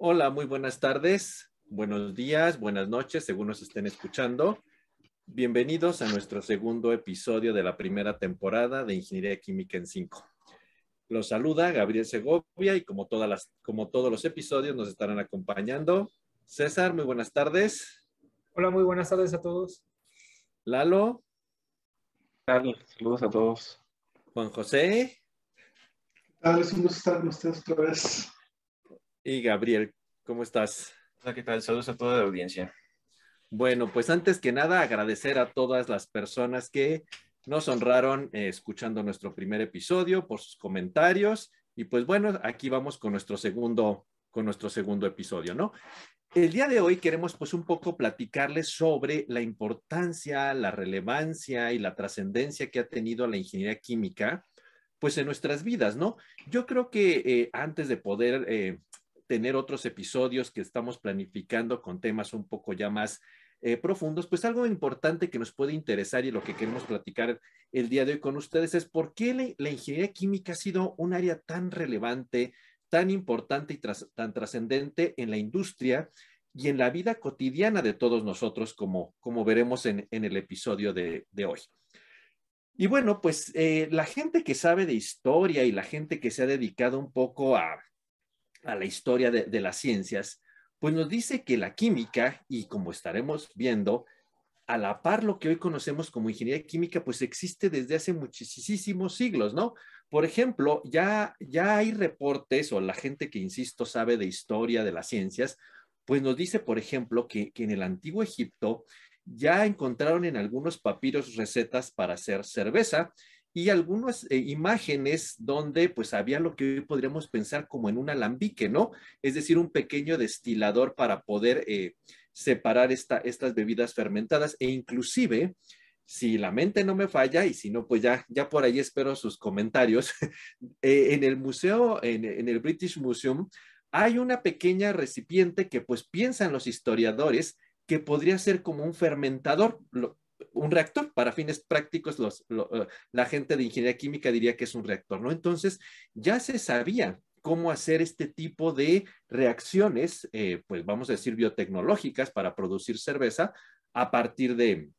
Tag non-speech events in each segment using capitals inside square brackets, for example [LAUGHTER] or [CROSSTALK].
Hola, muy buenas tardes, buenos días, buenas noches, según nos estén escuchando. Bienvenidos a nuestro segundo episodio de la primera temporada de Ingeniería Química en 5. Los saluda Gabriel Segovia y como, todas las, como todos los episodios nos estarán acompañando. César, muy buenas tardes. Hola, muy buenas tardes a todos. Lalo. Saludos a todos. Juan José. tal? Es un gusto estar con ustedes otra vez. Y Gabriel, ¿cómo estás? Hola, ¿qué tal? Saludos a toda la audiencia. Bueno, pues antes que nada agradecer a todas las personas que nos honraron eh, escuchando nuestro primer episodio por sus comentarios y pues bueno, aquí vamos con nuestro segundo con nuestro segundo episodio, ¿no? El día de hoy queremos pues un poco platicarles sobre la importancia, la relevancia y la trascendencia que ha tenido la ingeniería química pues en nuestras vidas, ¿no? Yo creo que eh, antes de poder eh, tener otros episodios que estamos planificando con temas un poco ya más eh, profundos, pues algo importante que nos puede interesar y lo que queremos platicar el día de hoy con ustedes es por qué la, ingeniería química ha sido un área tan relevante, tan importante y tan trascendente en la industria y en la vida cotidiana de todos nosotros, como, como veremos en, el episodio de, hoy. Y bueno, pues eh, la gente que sabe de historia y la gente que se ha dedicado un poco a, a la historia de, las ciencias, pues nos dice que la química, y como estaremos viendo, a la par lo que hoy conocemos como ingeniería química, pues existe desde hace muchísimos siglos, ¿no? Por ejemplo, ya, ya hay reportes, o la gente que, insisto, sabe de historia de las ciencias, pues nos dice, por ejemplo, que, que en el antiguo Egipto ya encontraron en algunos papiros recetas para hacer cerveza y algunas eh, imágenes donde pues había lo que hoy podríamos pensar como en un alambique, ¿no? Es decir, un pequeño destilador para poder eh, separar esta, estas bebidas fermentadas e inclusive, si la mente no me falla y si no, pues ya, ya por ahí espero sus comentarios, [LAUGHS] eh, en el museo, en el British Museum, hay una pequeña recipiente que pues piensan los historiadores que podría ser como un fermentador un reactor. Para fines prácticos, los, eh, la gente de ingeniería química diría que es un reactor, ¿no? Entonces, ya se sabía cómo hacer este tipo de reacciones, eh, pues vamos a decir biotecnológicas para producir cerveza a partir de,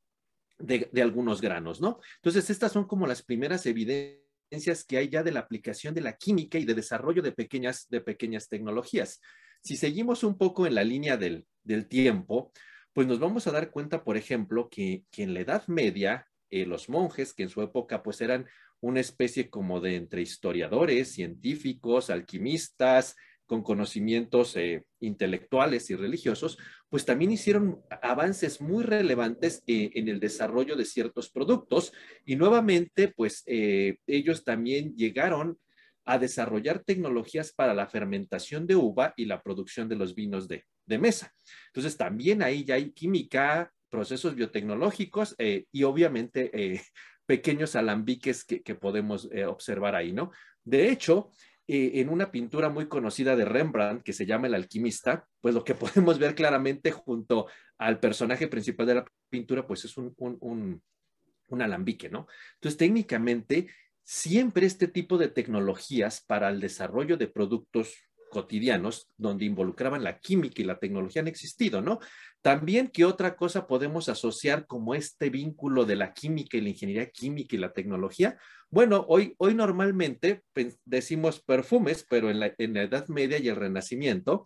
de, algunos granos, ¿no? Entonces, estas son como las primeras evidencias que hay ya de la aplicación de la química y de desarrollo de pequeñas, de pequeñas tecnologías. Si seguimos un poco en la línea del, del tiempo, pues nos vamos a dar cuenta, por ejemplo, que, en la Edad Media, eh, los monjes, que en su época pues eran una especie como de entre historiadores, científicos, alquimistas, con conocimientos eh, intelectuales y religiosos, pues también hicieron avances muy relevantes eh, en el desarrollo de ciertos productos. Y nuevamente, pues ellos también llegaron a desarrollar tecnologías para la fermentación de uva y la producción de los vinos de, mesa. Entonces, también ahí ya hay química, procesos biotecnológicos eh, y obviamente eh, [LAUGHS] pequeños alambiques que, podemos eh, observar ahí, ¿no? De hecho, en una pintura muy conocida de Rembrandt que se llama El alquimista, pues lo que [LAUGHS] podemos ver claramente junto al personaje principal de la pintura, pues es un, un alambique, ¿no? Entonces, técnicamente, siempre este tipo de tecnologías para el desarrollo de productos cotidianos donde involucraban la química y la tecnología han existido, ¿no? También, ¿qué otra cosa podemos asociar como este vínculo de la química y la ingeniería química y la tecnología? Bueno, hoy, hoy normalmente decimos perfumes, pero en la, en la Edad Media y el Renacimiento,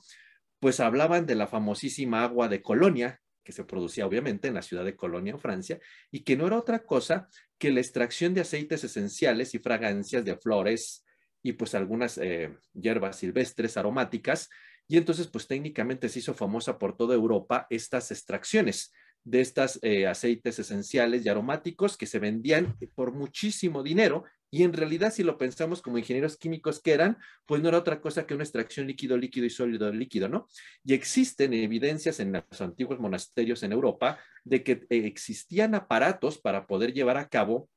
pues hablaban de la famosísima agua de Colonia, que se producía obviamente en la ciudad de Colonia, en Francia, y que no era otra cosa que la extracción de aceites esenciales y fragancias de flores y pues algunas eh, hierbas silvestres aromáticas. Y entonces, pues técnicamente se hizo famosa por toda Europa estas extracciones de estos eh, aceites esenciales y aromáticos que se vendían por muchísimo dinero y en realidad, si lo pensamos como ingenieros químicos que eran, pues no era otra cosa que una extracción líquido, líquido y sólido líquido, ¿no? Y existen evidencias en los antiguos monasterios en Europa de que eh, existían aparatos para poder llevar a cabo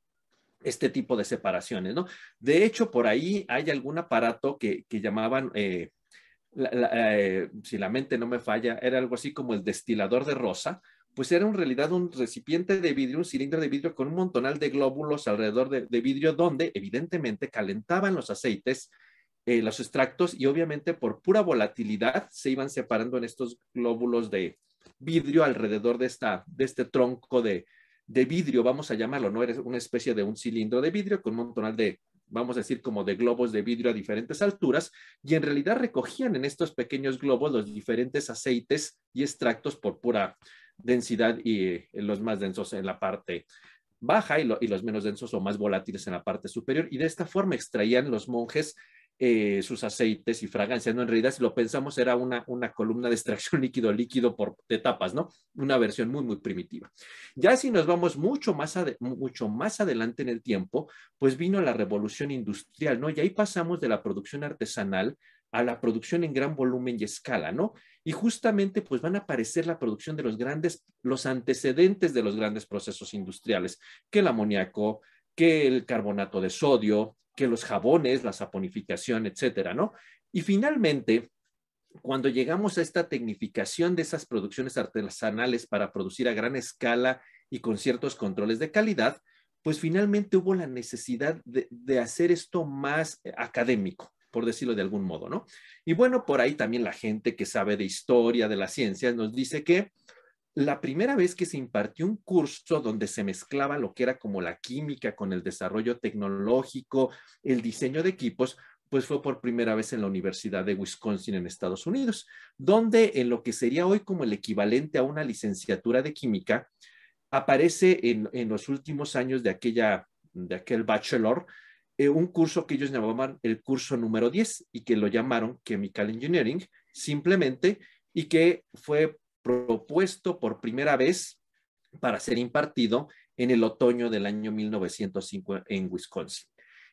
este tipo de separaciones, ¿no? De hecho, por ahí hay algún aparato que, llamaban, eh, eh, si la mente no me falla, era algo así como el destilador de rosa, pues era en realidad un recipiente de vidrio, un cilindro de vidrio con un montonal de glóbulos alrededor de, vidrio donde evidentemente calentaban los aceites eh, los extractos y obviamente por pura volatilidad se iban separando en estos glóbulos de vidrio alrededor de, esta, de este tronco de, de vidrio, vamos a llamarlo, ¿no? Eres una especie de un cilindro de vidrio con un montonal de, vamos a decir, como de globos de vidrio a diferentes alturas, y en realidad recogían en estos pequeños globos los diferentes aceites y extractos por pura densidad y eh, los más densos en la parte baja y, y, los menos densos o más volátiles en la parte superior. Y de esta forma extraían los monjes eh, sus aceites y fragancias, ¿no? En realidad, si lo pensamos, era una, una columna de extracción [LAUGHS] líquido-líquido por etapas, ¿no? Una versión muy, muy primitiva. Ya si nos vamos mucho más, mucho más adelante en el tiempo, pues vino la revolución industrial, ¿no? Y ahí pasamos de la producción artesanal a la producción en gran volumen y escala, ¿no? Y justamente pues van a aparecer la producción de los grandes, los antecedentes de los grandes procesos industriales, que el amoníaco, que el carbonato de sodio, que los jabones, la saponificación, etcétera, ¿no? Y finalmente, cuando llegamos a esta tecnificación de esas producciones artesanales para producir a gran escala y con ciertos controles de calidad, pues finalmente hubo la necesidad de, de hacer esto más académico, por decirlo de algún modo, ¿no? Y bueno, por ahí también la gente que sabe de historia de las ciencias nos dice que la primera vez que se impartió un curso donde se mezclaba lo que era como la química con el desarrollo tecnológico, el diseño de equipos, pues fue por primera vez en la Universidad de Wisconsin en Estados Unidos, donde en lo que sería hoy como el equivalente a una licenciatura de química, aparece en, los últimos años de, aquella, de aquel bachelor eh, un curso que ellos llamaban el curso número 10 y que lo llamaron Chemical Engineering, simplemente, y que fue propuesto por primera vez para ser impartido en el otoño del año 1905 en Wisconsin.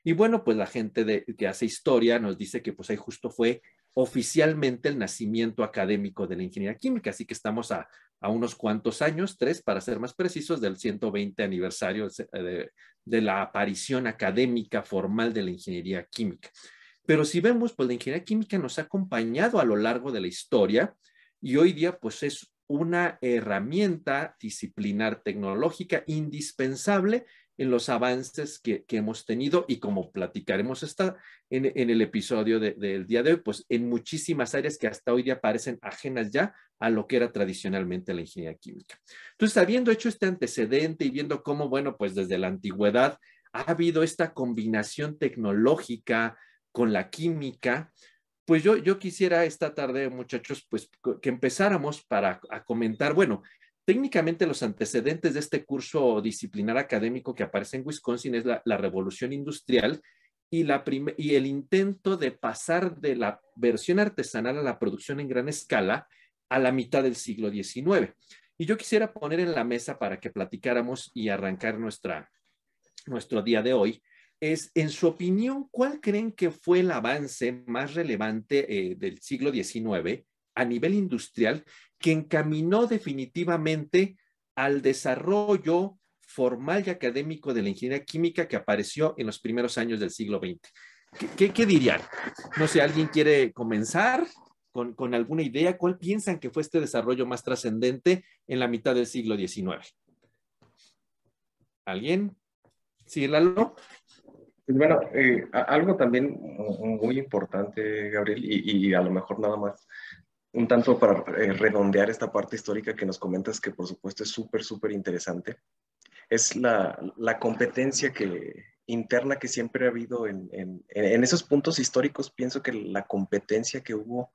Y bueno, pues la gente de, que hace historia nos dice que pues ahí justo fue oficialmente el nacimiento académico de la ingeniería química, así que estamos a, a unos cuantos años, tres para ser más precisos, del 120 aniversario de, de la aparición académica formal de la ingeniería química. Pero si vemos, pues la ingeniería química nos ha acompañado a lo largo de la historia, y hoy día pues es una herramienta disciplinar tecnológica indispensable en los avances que, hemos tenido y como platicaremos esta, en, el episodio del día de hoy, pues en muchísimas áreas que hasta hoy día parecen ajenas ya a lo que era tradicionalmente la ingeniería química. Entonces, habiendo hecho este antecedente y viendo cómo, bueno, pues desde la antigüedad ha habido esta combinación tecnológica con la química, pues yo, yo quisiera esta tarde, muchachos, pues que empezáramos para comentar, bueno, técnicamente los antecedentes de este curso disciplinar académico que aparece en Wisconsin es la, revolución industrial y, la y el intento de pasar de la versión artesanal a la producción en gran escala a la mitad del siglo XIX. Y yo quisiera poner en la mesa para que platicáramos y arrancar nuestra, nuestro día de hoy es, en su opinión, ¿cuál creen que fue el avance más relevante eh, del siglo XIX a nivel industrial que encaminó definitivamente al desarrollo formal y académico de la ingeniería química que apareció en los primeros años del siglo XX? ¿Qué, dirían? No sé, ¿alguien quiere comenzar con, alguna idea? ¿Cuál piensan que fue este desarrollo más trascendente en la mitad del siglo XIX? ¿Alguien? ¿Sí, Lalo? Pues bueno, eh, algo también muy importante, Gabriel, y, a lo mejor nada más, un tanto para eh, redondear esta parte histórica que nos comentas, que por supuesto es súper, súper interesante, es la, la, competencia que, interna que siempre ha habido en, en, en, esos puntos históricos. Pienso que la competencia que hubo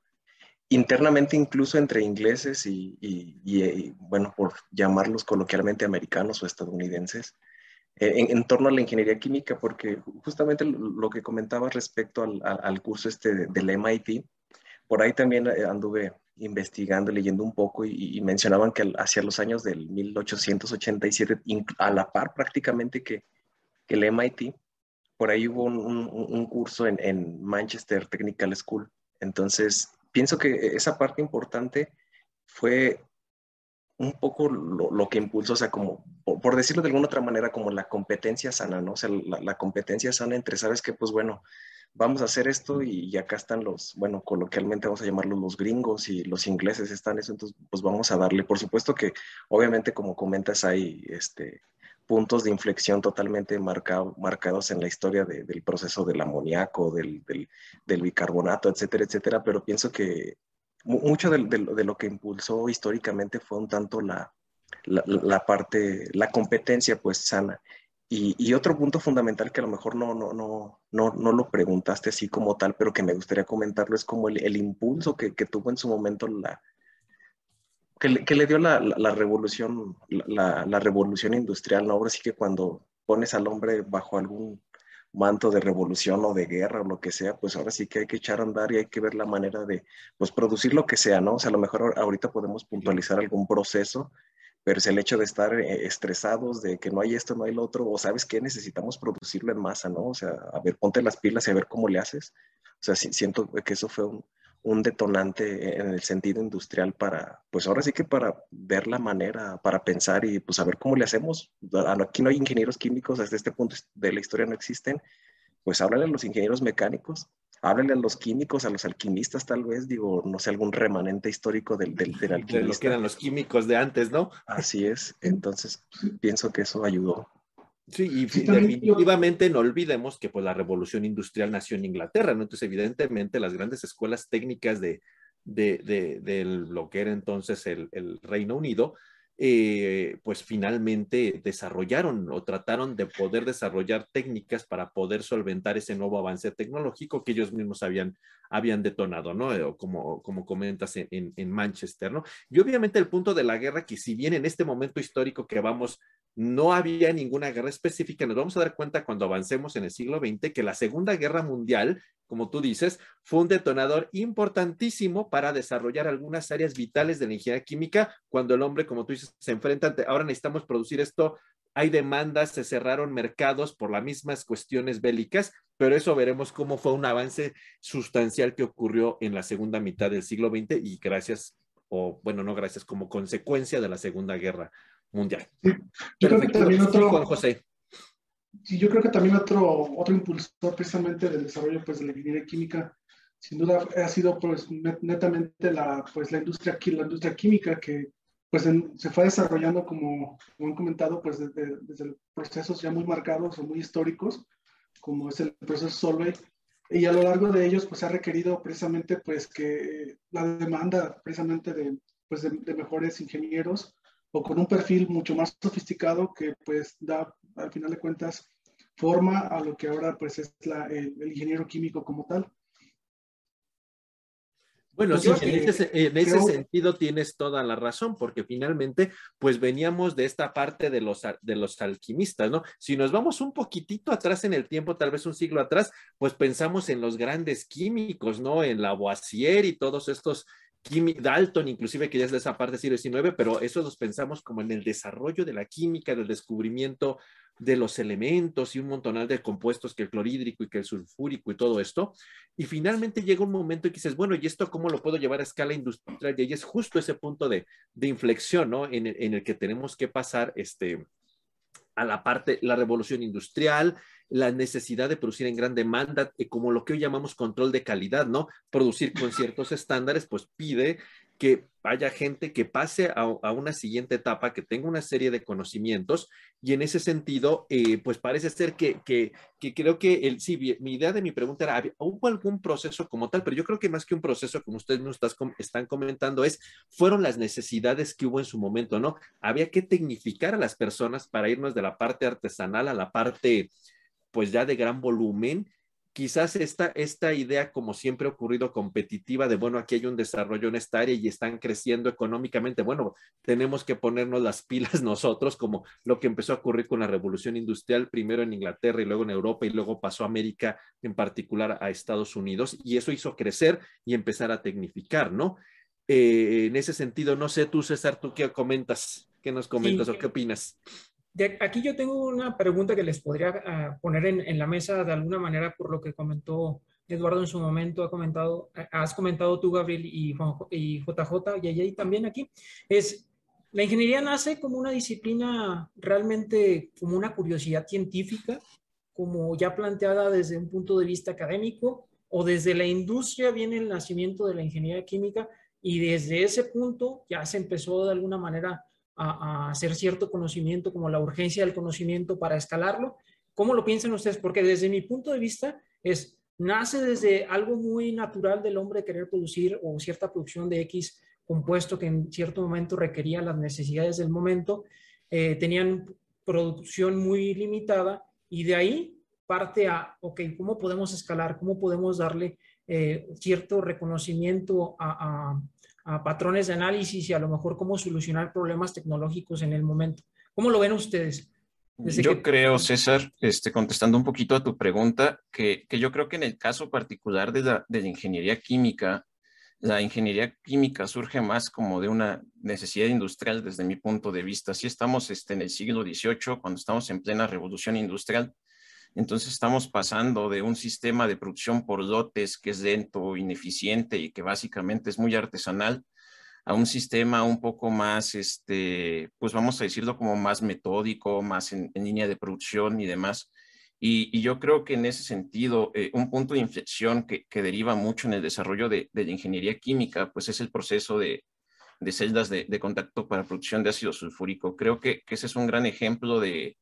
internamente incluso entre ingleses y, y bueno, por llamarlos coloquialmente americanos o estadounidenses, en, torno a la ingeniería química, porque justamente lo, que comentaba respecto al, curso este del MIT, por ahí también eh, anduve investigando, leyendo un poco y, mencionaban que hacia los años del 1887, a la par prácticamente que, que el MIT, por ahí hubo un, curso en, en, Manchester Technical School. Entonces, pienso que esa parte importante fue un poco lo, que impulsó, o sea, como, por, decirlo de alguna otra manera, como la competencia sana, ¿no? O sea, la, competencia sana entre, ¿sabes qué? Pues bueno, vamos a hacer esto y, acá están los, bueno, coloquialmente vamos a llamarlos los gringos y los ingleses están eso, entonces pues vamos a darle. Por supuesto que, obviamente, como comentas, hay este, puntos de inflexión totalmente marcados en la historia del proceso del amoníaco, del, del, bicarbonato, etcétera, etcétera, pero pienso que mucho de, lo que impulsó históricamente fue un tanto la, la, parte, la competencia pues sana. Y, otro punto fundamental que a lo mejor no, no, no, no, no lo preguntaste así como tal, pero que me gustaría comentarlo, es como el, el impulso que, que, tuvo en su momento la, que le, dio la, la revolución, la, revolución industrial, ¿no? Ahora sí que cuando pones al hombre bajo algún manto de revolución o de guerra o lo que sea, pues ahora sí que hay que echar a andar y hay que ver la manera de, pues, producir lo que sea, ¿no? O sea, a lo mejor ahorita podemos puntualizar algún proceso pero es el hecho de estar eh, estresados, de que no hay esto, no hay lo otro, o sabes que necesitamos producirlo en masa, ¿no? O sea, a ver, ponte las pilas y a ver cómo le haces. O sea, siento que eso fue un, un detonante en el sentido industrial para, pues ahora sí que para ver la manera, para pensar y pues a ver cómo le hacemos. Aquí no hay ingenieros químicos, hasta este punto de la historia no existen, pues háblale a los ingenieros mecánicos, háblale a los químicos, a los alquimistas tal vez, digo, no sé, algún remanente histórico del, del, del alquimista. De lo que eran los químicos de antes, ¿no? Así es, entonces pienso que eso ayudó. Sí, y definitivamente no olvidemos que pues la revolución industrial nació en Inglaterra, ¿no? Entonces, evidentemente, las grandes escuelas técnicas de, de, de, de lo que era entonces el, el Reino Unido, eh, pues finalmente desarrollaron o trataron de poder desarrollar técnicas para poder solventar ese nuevo avance tecnológico que ellos mismos habían, habían detonado, ¿no? O como, como comentas en, en, Manchester, ¿no? Y obviamente el punto de la guerra, que si bien en este momento histórico que vamos, no había ninguna guerra específica, nos vamos a dar cuenta cuando avancemos en el siglo XX que la Segunda Guerra Mundial como tú dices, fue un detonador importantísimo para desarrollar algunas áreas vitales de la ingeniería química cuando el hombre, como tú dices, se enfrenta ante, ahora necesitamos producir esto, hay demandas, se cerraron mercados por las mismas cuestiones bélicas, pero eso veremos cómo fue un avance sustancial que ocurrió en la segunda mitad del siglo XX y gracias, o bueno, no gracias, como consecuencia de la Segunda Guerra Mundial. Sí. Yo creo que también otro, Juan José. Sí, yo creo que también otro, otro impulsor precisamente del desarrollo pues, de la ingeniería química, sin duda ha sido pues, netamente la, pues, la, industria, la industria química que pues, se fue desarrollando, como, como han comentado, pues, desde, desde, procesos ya muy marcados o muy históricos, como es el proceso Solvay, y a lo largo de ellos pues, ha requerido precisamente pues, que la demanda precisamente de, pues, de, de mejores ingenieros o con un perfil mucho más sofisticado que pues da al final de cuentas forma a lo que ahora pues es la, el, el, ingeniero químico como tal. Bueno, sí, en ese, en ese creo... sentido tienes toda la razón, porque finalmente, pues veníamos de esta parte de los, de los alquimistas, ¿no? Si nos vamos un poquitito atrás en el tiempo, tal vez un siglo atrás, pues pensamos en los grandes químicos, ¿no? En Lavoisier y todos estos Dalton, inclusive que ya es de esa parte del siglo XIX, pero eso los pensamos como en el desarrollo de la química, del descubrimiento de los elementos y un montonal de compuestos que el clorhídrico y que el sulfúrico y todo esto. Y finalmente llega un momento y dices, bueno, ¿y esto cómo lo puedo llevar a escala industrial? Y ahí es justo ese punto de, inflexión, ¿no? En en el, que tenemos que pasar este, a la parte, la revolución industrial, la necesidad de producir en gran demanda, eh, como lo que hoy llamamos control de calidad, ¿no? Producir con ciertos estándares, pues pide que haya gente que pase a, una siguiente etapa, que tenga una serie de conocimientos y en ese sentido, eh, pues parece ser que, que, que, creo que el, sí, mi idea de mi pregunta era, ¿hubo algún proceso como tal? Pero yo creo que más que un proceso, como ustedes nos están comentando, es, fueron las necesidades que hubo en su momento, ¿no? Había que tecnificar a las personas para irnos de la parte artesanal a la parte, pues ya de gran volumen quizás esta, esta idea, como siempre ha ocurrido, competitiva de, bueno, aquí hay un desarrollo en esta área y están creciendo económicamente, bueno, tenemos que ponernos las [LAUGHS] pilas nosotros, como lo que empezó a ocurrir con la revolución industrial, primero en Inglaterra y luego en Europa y luego pasó a América, en particular a Estados Unidos, y eso hizo crecer y empezar a tecnificar, ¿no? Eh, en ese sentido, no sé tú, César, ¿tú qué comentas? ¿Qué nos comentas sí. o qué opinas? De aquí yo tengo una pregunta que les podría uh, poner en, en, la mesa de alguna manera por lo que comentó Eduardo en su momento, ha comentado, has comentado tú, Gabriel, y, y JJ, y ahí también aquí, es, la ingeniería nace como una disciplina realmente como una curiosidad científica, como ya planteada desde un punto de vista académico, o desde la industria viene el nacimiento de la ingeniería química, y desde ese punto ya se empezó de alguna manera a, hacer cierto conocimiento, como la urgencia del conocimiento para escalarlo. ¿Cómo lo piensan ustedes? Porque desde mi punto de vista es, nace desde algo muy natural del hombre querer producir o cierta producción de X compuesto que en cierto momento requería las necesidades del momento, eh, tenían producción muy limitada y de ahí parte a, ok, ¿cómo podemos escalar? ¿Cómo podemos darle eh, cierto reconocimiento a, a patrones de análisis y a lo mejor cómo solucionar problemas tecnológicos en el momento. ¿Cómo lo ven ustedes? yo creo, César, este, contestando un poquito a tu pregunta, que, que yo creo que en el caso particular de la, de la, ingeniería química, la ingeniería química surge más como de una necesidad industrial desde mi punto de vista. Si estamos este, en el siglo XVIII, cuando estamos en plena revolución industrial, entonces estamos pasando de un sistema de producción por lotes que es lento, ineficiente y que básicamente es muy artesanal, a un sistema un poco más, este, pues vamos a decirlo como más metódico, más en, línea de producción y demás. Y, yo creo que en ese sentido, eh, un punto de inflexión que, deriva mucho en el desarrollo de, la ingeniería química, pues es el proceso de, celdas de, contacto para producción de ácido sulfúrico. Creo que ese es un gran ejemplo de,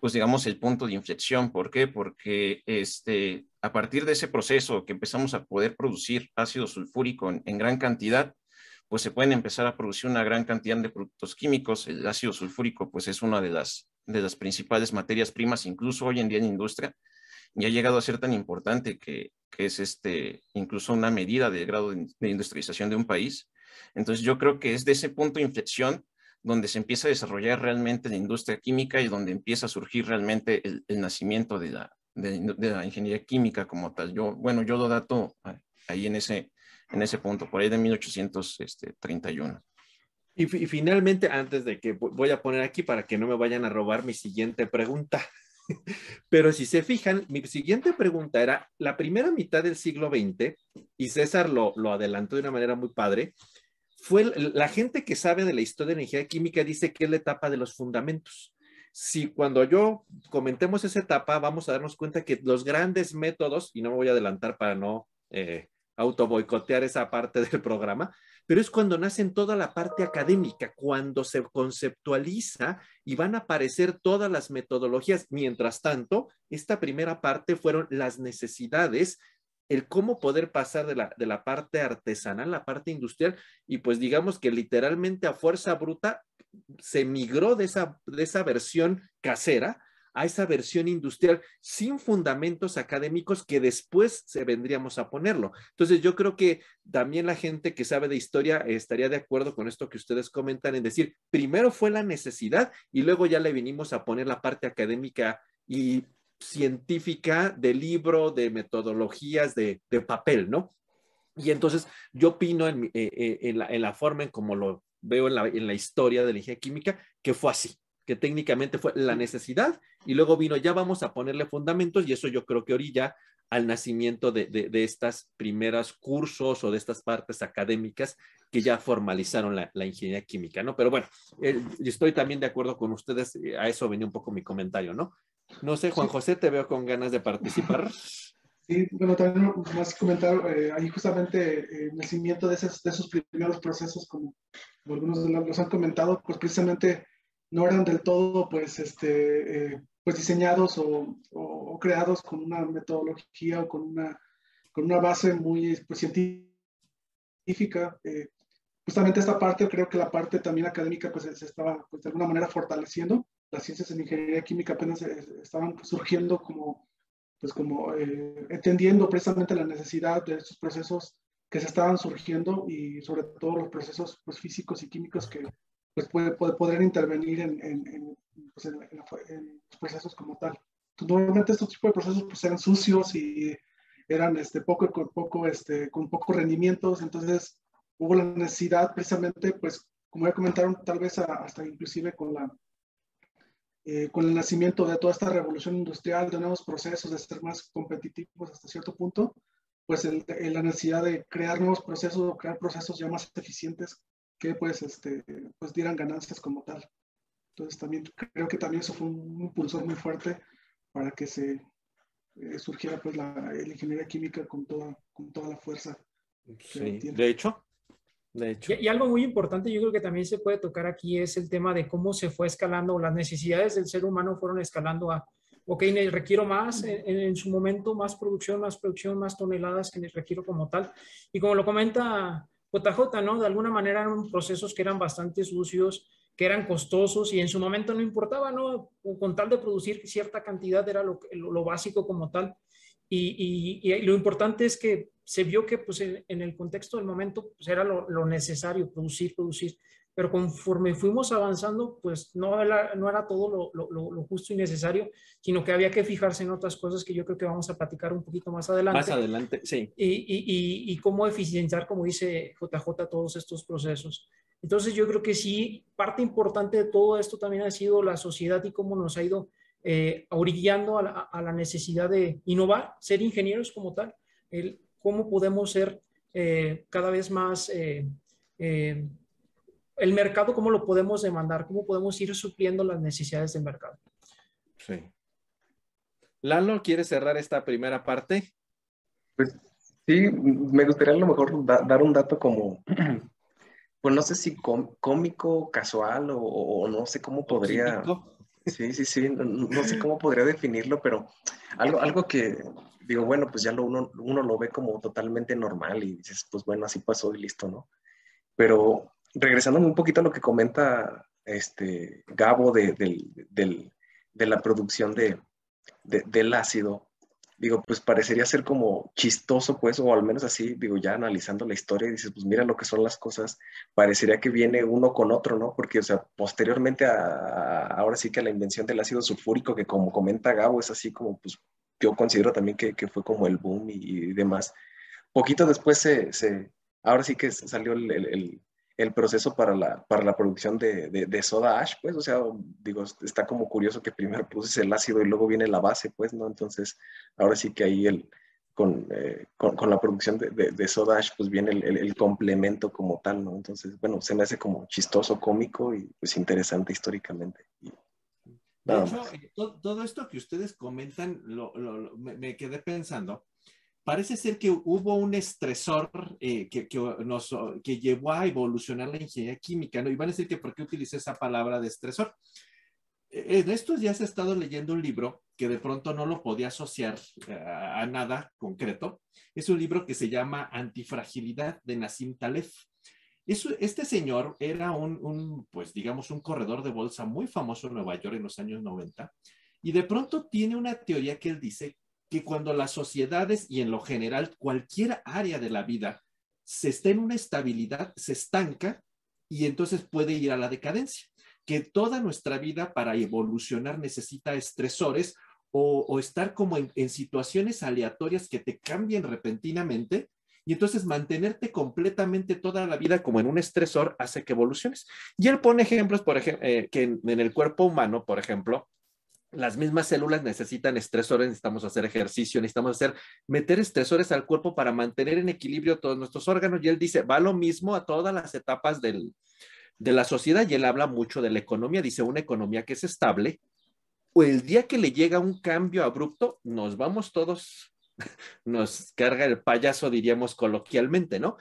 pues digamos, el punto de inflexión. ¿Por qué? Porque este, a partir de ese proceso que empezamos a poder producir ácido sulfúrico en, gran cantidad, pues se pueden empezar a producir una gran cantidad de productos químicos. El ácido sulfúrico, pues es una de las, de las principales materias primas, incluso hoy en día en industria, y ha llegado a ser tan importante que, que es este, incluso una medida del grado de, de industrialización de un país. Entonces yo creo que es de ese punto de inflexión donde se empieza a desarrollar realmente la industria química y donde empieza a surgir realmente el, nacimiento de la, de, la, ingeniería química como tal. Yo, bueno, yo lo dato ahí en ese, en ese punto, por ahí de 1831. Y, y finalmente, antes de que voy a poner aquí para que no me vayan a robar mi siguiente pregunta, [LAUGHS] pero si se fijan, mi siguiente pregunta era, la primera mitad del siglo XX, y César lo, lo adelantó de una manera muy padre, fue la gente que sabe de la historia de la ingeniería química dice que es la etapa de los fundamentos. Si cuando yo comentemos esa etapa, vamos a darnos cuenta que los grandes métodos, y no me voy a adelantar para no eh, auto esa parte [LAUGHS] del programa, pero es cuando nace toda la parte académica, cuando se conceptualiza y van a aparecer todas las metodologías. Mientras tanto, esta primera parte fueron las necesidades el cómo poder pasar de la, de la parte artesanal a la parte industrial y pues digamos que literalmente a fuerza bruta se migró de esa, de esa versión casera a esa versión industrial sin fundamentos académicos que después se vendríamos a ponerlo. Entonces yo creo que también la gente que sabe de historia estaría de acuerdo con esto que ustedes comentan en decir, primero fue la necesidad y luego ya le vinimos a poner la parte académica y científica de libro, de metodologías, de, papel, ¿no? Y entonces yo opino en, eh, eh, la, forma en como lo veo en la, historia de la ingeniería química, que fue así, que técnicamente fue la necesidad y luego vino, ya vamos a ponerle fundamentos y eso yo creo que orilla al nacimiento de, estas primeras cursos o de estas partes académicas que ya formalizaron la, la ingeniería química, ¿no? Pero bueno, eh, estoy también de acuerdo con ustedes, a eso venía un poco mi comentario, ¿no? No sé, Juan José, te veo con ganas de participar. Sí, bueno, también más comentar eh, ahí justamente eh, el nacimiento de esos, de esos primeros procesos, como, algunos los han comentado, pues precisamente no eran del todo pues, este, eh, pues diseñados o, o, creados con una metodología o con una, con una base muy pues, científica. justamente esta parte, creo que la parte también académica pues se estaba pues, de alguna manera fortaleciendo las ciencias en ingeniería química apenas estaban surgiendo como, pues como eh, entendiendo precisamente la necesidad de estos procesos que se estaban surgiendo y sobre todo los procesos pues, físicos y químicos que pues, puede, podrían intervenir en, en, pues, en, los procesos como tal. normalmente estos tipos de procesos pues, eran sucios y eran este, poco, poco, este, con pocos rendimientos, entonces hubo la necesidad precisamente, pues como ya comentaron, tal vez hasta inclusive con la eh, con el nacimiento de toda esta revolución industrial, de nuevos procesos, de ser más competitivos hasta cierto punto, pues el, la necesidad de crear nuevos procesos o crear procesos ya más eficientes que pues, este, pues dieran ganancias como tal. Entonces también creo que también eso fue un impulsor muy fuerte para que se eh, surgiera pues la, la, ingeniería química con toda, con toda la fuerza. Sí, de hecho, De hecho. Y, algo muy importante, yo creo que también se puede tocar aquí es el tema de cómo se fue escalando, las necesidades del ser humano fueron escalando a, ok, requiero más en, su momento, más producción, más producción, más toneladas que requiero como tal. Y como lo comenta JJ, ¿no? De alguna manera eran procesos que eran bastante sucios, que eran costosos y en su momento no importaba, ¿no? Con tal de producir cierta cantidad era lo, lo básico como tal. Y, y, lo importante es que se vio que pues, en, el contexto del momento pues, era lo, lo, necesario, producir, producir. Pero conforme fuimos avanzando, pues no era, no era todo lo, lo, justo y necesario, sino que había que fijarse en otras cosas que yo creo que vamos a platicar un poquito más adelante. Más adelante, sí. Y, y cómo eficienciar, como dice JJ, todos estos procesos. Entonces yo creo que sí, parte importante de todo esto también ha sido la sociedad y cómo nos ha ido eh, orillando a la, necesidad de innovar, ser ingenieros como tal, el, cómo podemos ser eh, cada vez más, eh, eh, el mercado, cómo lo podemos demandar, cómo podemos ir supliendo las necesidades del mercado. Sí. Lalo, ¿quieres cerrar esta primera parte? Pues sí, me gustaría a lo mejor dar un dato como, [CLEARS THROAT] pues no sé si cómico, casual o, no sé cómo podría... Sí, sí, sí, no, sé cómo podría definirlo, pero algo, algo que digo, bueno, pues ya lo, uno, uno lo ve como totalmente normal y dices, pues bueno, así pasó y listo, ¿no? Pero regresando un poquito a lo que comenta este Gabo de, de la producción de, del ácido, digo, pues parecería ser como chistoso, pues, o al menos así, digo, ya analizando la historia, dices, pues mira lo que son las cosas, parecería que viene uno con otro, ¿no? Porque, o sea, posteriormente ahora sí que a la invención del ácido sulfúrico, que como comenta Gabo, es así como, pues, yo considero también que, que fue como el boom y, demás. Poquito después se, se, ahora sí que salió el, el proceso para la, para la producción de, de, soda ash, pues, o sea, digo, está como curioso que primero produces el ácido y luego viene la base, pues, ¿no? Entonces, ahora sí que ahí el, con, eh, con, con la producción de, de, soda ash, pues viene el, el, complemento como tal, ¿no? Entonces, bueno, se me hace como chistoso, cómico y pues interesante históricamente. de hecho, eh, todo, esto que ustedes comentan, lo, lo, me, me quedé pensando, parece ser que hubo un estresor eh, que, nos, que llevó a evolucionar la ingeniería química, ¿no? Y van a decir que por qué utilicé esa palabra de estresor. Eh, en estos días he estado leyendo un libro que de pronto no lo podía asociar eh, a, nada concreto. Es un libro que se llama Antifragilidad de Nassim Taleb. este señor era un, un, pues digamos, un corredor de bolsa muy famoso en Nueva York en los años 90 y de pronto tiene una teoría que él dice que cuando las sociedades y en lo general cualquier área de la vida se está en una estabilidad, se estanca y entonces puede ir a la decadencia. Que toda nuestra vida para evolucionar necesita estresores o, estar como en, situaciones aleatorias que te cambien repentinamente y entonces mantenerte completamente toda la vida como en un estresor hace que evoluciones. Y él pone ejemplos, por ejemplo, eh, que en, el cuerpo humano, por ejemplo, las mismas células necesitan estresores, necesitamos hacer ejercicio, necesitamos hacer, meter estresores al cuerpo para mantener en equilibrio todos nuestros órganos. Y él dice, va lo mismo a todas las etapas del, de la sociedad y él habla mucho de la economía. Dice, una economía que es estable, o el día que le llega un cambio abrupto, nos vamos todos, [LAUGHS] nos carga el payaso, diríamos coloquialmente, ¿no?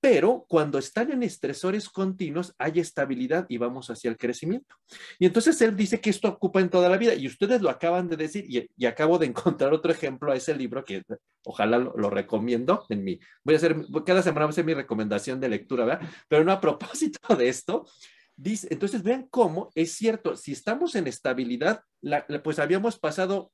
Pero cuando están en estresores continuos hay estabilidad y vamos hacia el crecimiento. Y entonces él dice que esto ocupa en toda la vida y ustedes lo acaban de decir y, acabo de [LAUGHS] encontrar otro ejemplo a ese libro que ojalá lo, recomiendo en mi, voy a hacer, cada semana voy a hacer mi recomendación de lectura, ¿verdad? Pero no a propósito de esto, dice, entonces vean cómo es cierto, si estamos en estabilidad, pues habíamos pasado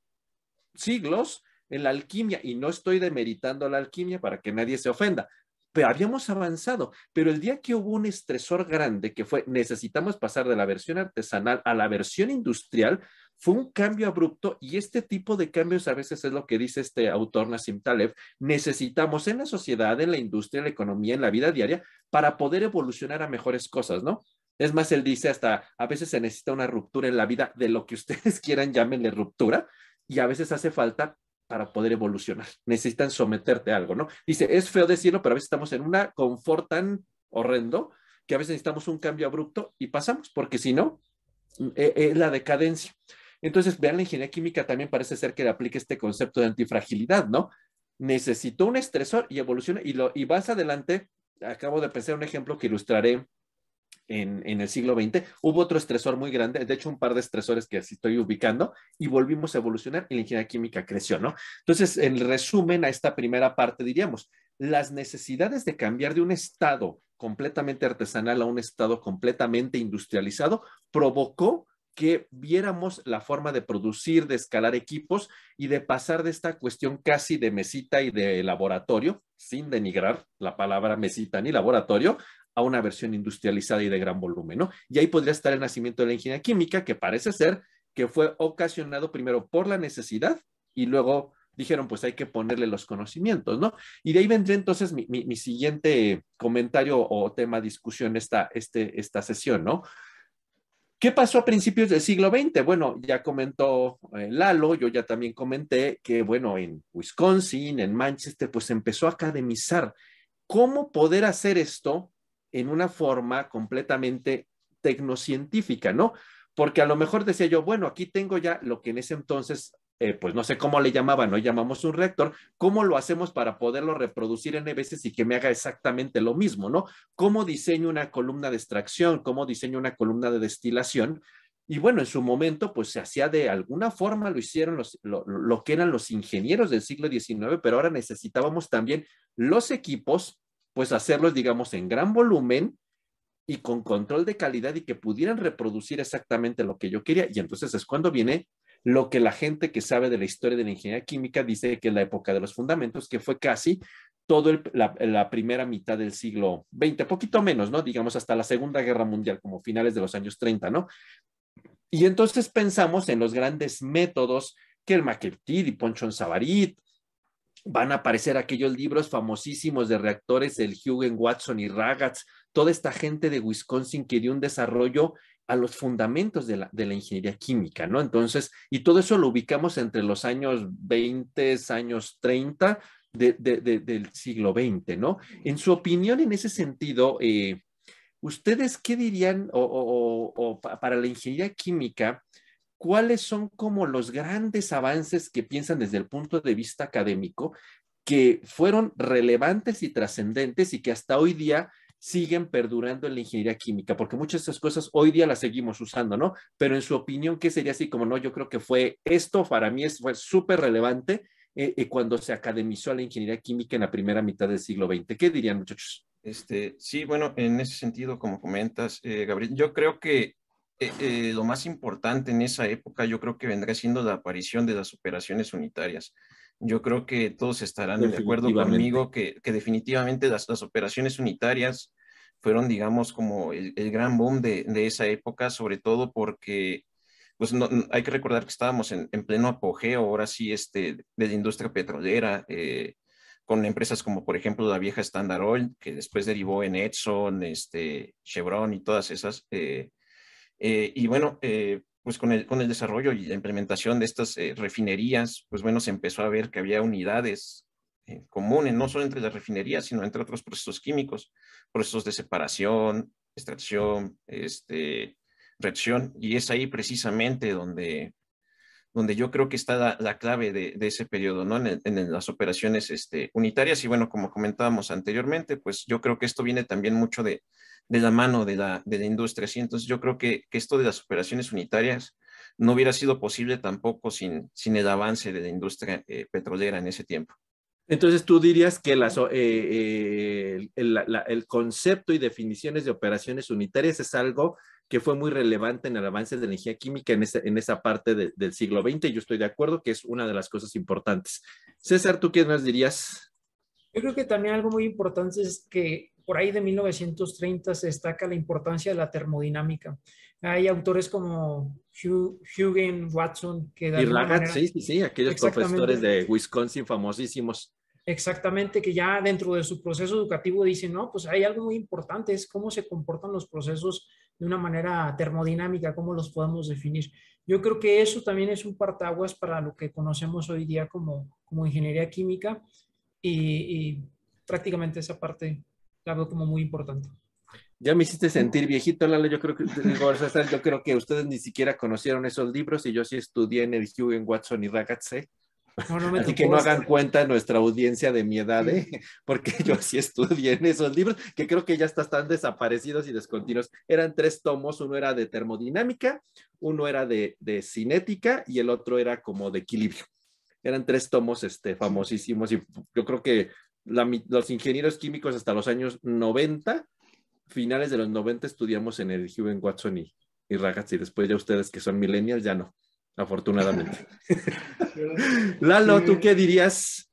siglos en la alquimia y no estoy demeritando la alquimia para que nadie se ofenda, pero habíamos avanzado, pero el día que hubo un estresor grande que fue necesitamos pasar de la versión artesanal a la versión industrial, fue un cambio abrupto y este tipo de cambios a veces es lo que dice este autor Nassim Taleb, necesitamos en la sociedad, en la industria, en la economía, en la vida diaria para poder evolucionar a mejores cosas, ¿no? Es más, él dice hasta, a veces se necesita una ruptura en la vida de lo que [LAUGHS] ustedes quieran, llámenle ruptura, y a veces hace falta para poder evolucionar. Necesitan someterte a algo, ¿no? Dice, es feo decirlo, pero a veces estamos en una confort tan horrendo que a veces necesitamos un cambio abrupto y pasamos, porque si no, es eh, eh, la decadencia. Entonces, vean, la ingeniería química también parece ser que le aplica este concepto de antifragilidad, ¿no? Necesito un estresor y evoluciona y, lo, y vas adelante acabo de pensar un ejemplo que ilustraré en, el siglo XX. Hubo otro estresor muy grande, de hecho un par de estresores que así estoy ubicando y volvimos a evolucionar y la ingeniería química creció, ¿no? Entonces, en resumen a esta primera parte diríamos, las necesidades de cambiar de un estado completamente artesanal a un estado completamente industrializado provocó que viéramos la forma de producir, de escalar equipos y de pasar de esta cuestión casi de mesita y de laboratorio, sin denigrar la palabra mesita ni laboratorio, a una versión industrializada y de gran volumen, ¿no? Y ahí podría estar el nacimiento de la ingeniería química, que parece ser que fue ocasionado primero por la necesidad y luego dijeron, pues hay que ponerle los conocimientos, ¿no? Y de ahí vendría entonces mi, siguiente comentario o tema de discusión esta, este, esta sesión, ¿no? ¿Qué pasó a principios del siglo XX? Bueno, ya comentó eh, Lalo, yo ya también comenté que, bueno, en Wisconsin, en Manchester, pues empezó a academizar cómo poder hacer esto en una forma completamente tecnocientífica, ¿no? Porque a lo mejor decía yo, bueno, aquí tengo ya lo que en ese entonces, eh, pues no sé cómo le llamaban, no llamamos un reactor, ¿cómo lo hacemos para poderlo reproducir en veces y que me haga exactamente lo mismo, ¿no? ¿Cómo diseño una columna de extracción? ¿Cómo diseño una columna de destilación? Y bueno, en su momento, pues se hacía de alguna forma, lo hicieron los, lo, lo, que eran los ingenieros del siglo XIX, pero ahora necesitábamos también los equipos pues hacerlos, digamos, en gran volumen y con control de calidad y que pudieran reproducir exactamente lo que yo quería. Y entonces es cuando viene lo que la gente que sabe de la historia de la ingeniería química dice que es la época de los fundamentos, que fue casi toda la, primera mitad del siglo XX, poquito menos, ¿no? Digamos hasta la Segunda Guerra Mundial, como finales de los años 30, ¿no? Y entonces pensamos en los grandes métodos que el McEltid y Ponchon Savarit, van a aparecer aquellos libros famosísimos de reactores, el Hugen, Watson y Ragatz, toda esta gente de Wisconsin que dio un desarrollo a los fundamentos de la, de la, ingeniería química, ¿no? Entonces, y todo eso lo ubicamos entre los años 20, años 30 del siglo XX, ¿no? En su opinión, en ese sentido, eh, ¿ustedes qué dirían o, para la ingeniería química? Cuáles son como los grandes avances que piensan desde el punto de vista académico que fueron relevantes y trascendentes y que hasta hoy día siguen perdurando en la ingeniería química, porque muchas de esas cosas hoy día las seguimos usando, ¿no? Pero en su opinión, ¿qué sería así como no? Yo creo que fue esto, para mí es, fue súper relevante eh, eh, cuando se academizó la ingeniería química en la primera mitad del siglo XX. ¿Qué dirían, muchachos? Este, sí, bueno, en ese sentido, como comentas, eh, Gabriel, yo creo que eh, eh, lo más importante en esa época yo creo que vendrá siendo la aparición de las operaciones unitarias. Yo creo que todos estarán de acuerdo conmigo que, que definitivamente las, las, operaciones unitarias fueron, digamos, como el, el gran boom de, de, esa época, sobre todo porque pues no, hay que recordar que estábamos en, en, pleno apogeo, ahora sí, este, de la industria petrolera, eh, con empresas como, por ejemplo, la vieja Standard Oil, que después derivó en Edson, este, Chevron y todas esas. Eh, eh, y bueno, eh, pues con el, con el desarrollo y la implementación de estas eh, refinerías, pues bueno, se empezó a ver que había unidades comunes, no solo entre las refinerías, sino entre otros procesos químicos, procesos de separación, extracción, este, reacción, y es ahí precisamente donde, donde yo creo que está la, clave de, ese periodo, ¿no? En, las operaciones este, unitarias, y bueno, como comentábamos anteriormente, pues yo creo que esto viene también mucho de, de la mano de la, de la industria. ¿sí? Entonces yo creo que, que, esto de las operaciones unitarias no hubiera sido posible tampoco sin, sin el avance de la industria eh, petrolera en ese tiempo. Entonces tú dirías que las, eh, eh, el, el, concepto y definiciones de operaciones unitarias es algo que fue muy relevante en el avance de la energía química en, ese, en esa parte de, del siglo XX y yo estoy de acuerdo que es una de las cosas importantes. César, ¿tú qué nos dirías? Yo creo que también algo muy importante es que por ahí de 1930 se destaca la importancia de la termodinámica. Hay autores como Hugen, Watson, que... De y sí, sí, sí, aquellos profesores de Wisconsin famosísimos. Exactamente, que ya dentro de su proceso educativo dicen, no, pues hay algo muy importante, es cómo se comportan los procesos de una manera termodinámica, cómo los podemos definir. Yo creo que eso también es un partaguas para lo que conocemos hoy día como, como ingeniería química y, y prácticamente esa parte la veo como muy importante. Ya me hiciste sentir viejito, Lalo. Yo creo que, yo creo que ustedes ni siquiera conocieron esos libros y yo sí estudié en el Hugen, Watson y Ragazze. Así que no hagan cuenta nuestra audiencia de mi edad, ¿eh? [LAUGHS] porque yo sí estudié en esos libros, que creo que ya están desaparecidos y descontinuos. Eran tres tomos, uno era de termodinámica, uno era de, cinética y el otro era como de equilibrio. Eran tres tomos este, famosísimos y yo creo que los ingenieros químicos hasta los años 90, finales de los 90, estudiamos en el Watson y, y y después ya ustedes que son millennials ya no afortunadamente. [LAUGHS] Lalo, ¿tú qué dirías?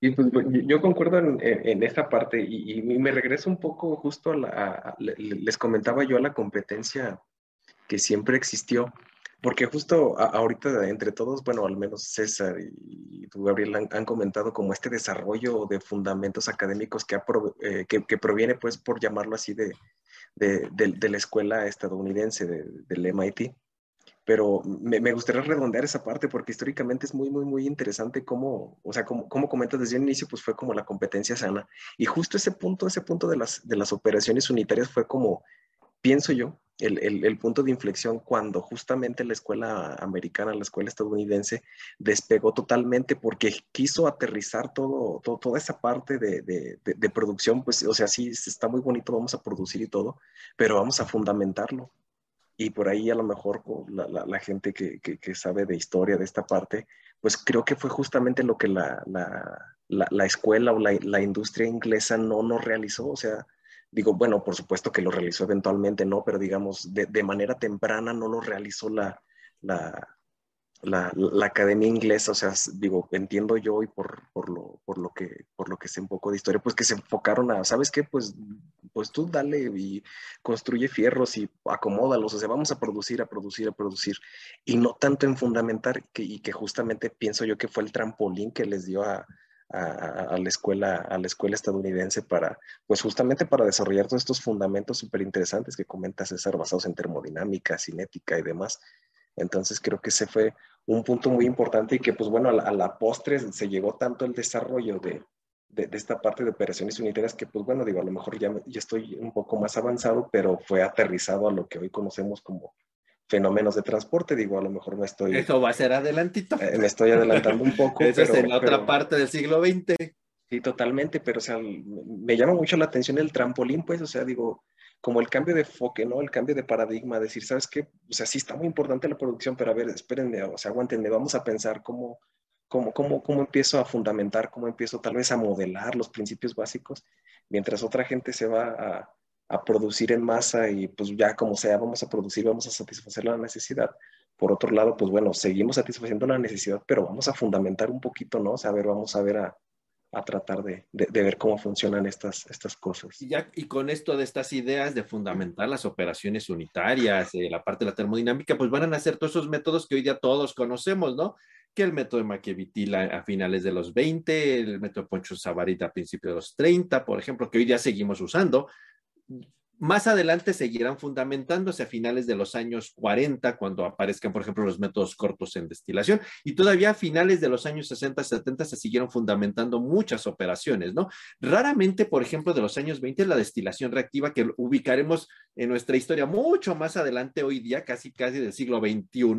Y pues, yo concuerdo en, esta parte y, me regreso un poco justo a la, les comentaba yo a la competencia que siempre existió, porque justo ahorita entre todos, bueno, al menos César y tú, Gabriel, han, comentado como este desarrollo de fundamentos académicos que, eh, que, proviene, pues, por llamarlo así, de, de, la escuela estadounidense, del MIT pero me, gustaría redondear esa parte porque históricamente es muy, muy, muy interesante cómo, o sea, como, como comentas desde el inicio, pues fue como la competencia sana. Y justo ese punto, ese punto de las, de las operaciones unitarias fue como, pienso yo, el, el, el, punto de inflexión cuando justamente la escuela americana, la escuela estadounidense, despegó totalmente porque quiso aterrizar todo, todo toda esa parte de, de, de, producción, pues, o sea, sí, está muy bonito, vamos a producir y todo, pero vamos a fundamentarlo y por ahí a lo mejor la, la, gente que, que, sabe de historia de esta parte, pues creo que fue justamente lo que la, la escuela o la, industria inglesa no nos realizó. O sea, digo, bueno, por supuesto que lo realizó eventualmente, ¿no? Pero digamos, de, de manera temprana no lo realizó la, la, la, academia inglesa, o sea, digo, entiendo yo y por, por, lo, por, lo que, por lo que sé un poco de historia, pues que se enfocaron a, ¿sabes qué? Pues, pues tú dale y construye fierros y acomódalos, o sea, vamos a producir, a producir, a producir, y no tanto en fundamentar, que, y que justamente pienso yo que fue el trampolín que les dio a, la escuela, a la escuela estadounidense para, pues justamente para desarrollar todos estos fundamentos súper interesantes que comenta César, basados en termodinámica, cinética y demás. Entonces creo que ese fue un punto muy importante y que pues bueno, a la, postre se llegó tanto el desarrollo de, de, esta parte de operaciones unitarias que pues bueno, digo, a lo mejor ya, ya estoy un poco más avanzado, pero fue aterrizado a lo que hoy conocemos como fenómenos de transporte, digo, a lo mejor me estoy... Eso va a ser adelantito. Eh, me estoy adelantando un poco. [LAUGHS] Eso es en la otra parte del siglo XX. Sí, totalmente, pero o sea, me llama mucho la atención el trampolín, pues, o sea, digo, como el cambio de enfoque, ¿no? El cambio de paradigma, decir, ¿sabes qué? O sea, sí está muy importante la producción, pero a ver, espérenme, o sea, aguántenme, vamos a pensar cómo, cómo, cómo, cómo empiezo a fundamentar, cómo empiezo tal vez a modelar los principios básicos, mientras otra gente se va a, a producir en masa y pues ya como sea, vamos a producir, vamos a satisfacer la necesidad. Por otro lado, pues bueno, seguimos satisfaciendo la necesidad, pero vamos a fundamentar un poquito, ¿no? O sea, a ver, vamos a ver a, a tratar de, de, ver cómo funcionan estas, estas cosas. Y, ya, y con esto de estas ideas de fundamentar las operaciones unitarias, eh, la parte de la termodinámica, pues van a nacer todos esos métodos que hoy día todos conocemos, ¿no? Que el método de Maquiavitila a finales de los 20, el método de Poncho Savarita a principios de los 30, por ejemplo, que hoy día seguimos usando más adelante seguirán fundamentándose a finales de los años 40, cuando aparezcan, por ejemplo, los métodos cortos en destilación, y todavía a finales de los años 60, 70 se siguieron fundamentando muchas operaciones, ¿no? Raramente, por ejemplo, de los años 20, la destilación reactiva que ubicaremos en nuestra historia mucho más adelante hoy día, casi, casi del siglo XXI,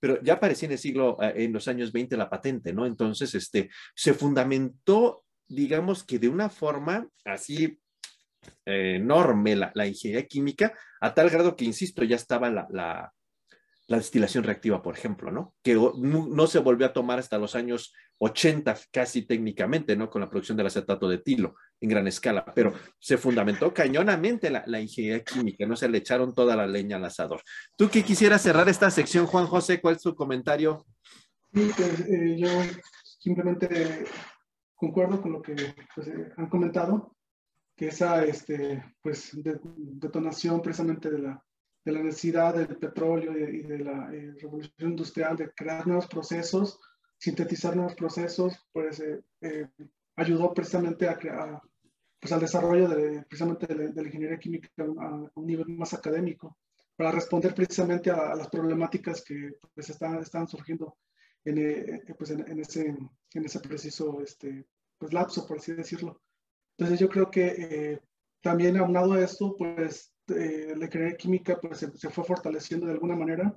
pero ya aparecía en el siglo, eh, en los años 20 la patente, ¿no? Entonces, este, se fundamentó, digamos que de una forma así enorme la, ingeniería química, a tal grado que, insisto, ya estaba la, la, destilación reactiva, por ejemplo, ¿no? Que no, se volvió a tomar hasta los años 80, casi técnicamente, ¿no? Con la producción del acetato de tilo en gran escala, pero se fundamentó cañonamente la, ingeniería química, no se le echaron toda la leña al asador. ¿Tú qué quisieras cerrar esta sección, Juan José? ¿Cuál es tu comentario? Sí, pues, eh, yo simplemente concuerdo con lo que pues, eh, han comentado que esa este, pues, detonación precisamente de la, de la necesidad del petróleo y de, la eh, revolución industrial, de crear nuevos procesos, sintetizar nuevos procesos, pues eh, eh, ayudó precisamente a crear, pues, al desarrollo de, precisamente de, la ingeniería química a, un nivel más académico, para responder precisamente a, las problemáticas que pues, están, están surgiendo en, pues, en, ese, en ese preciso este, pues, lapso, por así decirlo. Entonces yo creo que eh, también aunado a esto, pues eh, la ingeniería química pues, se, fue fortaleciendo de alguna manera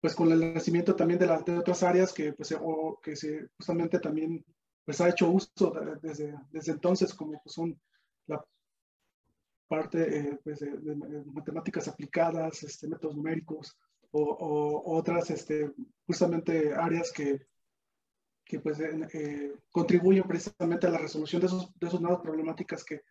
pues con el nacimiento también de, de otras áreas que, pues, o, que se justamente también pues ha hecho uso desde, desde entonces, como pues, son la parte eh, pues, de, matemáticas aplicadas, este, métodos numéricos o, otras este, justamente áreas que, que pues, eh, contribuyen precisamente a la resolución de esos, de esos nuevas problemáticas que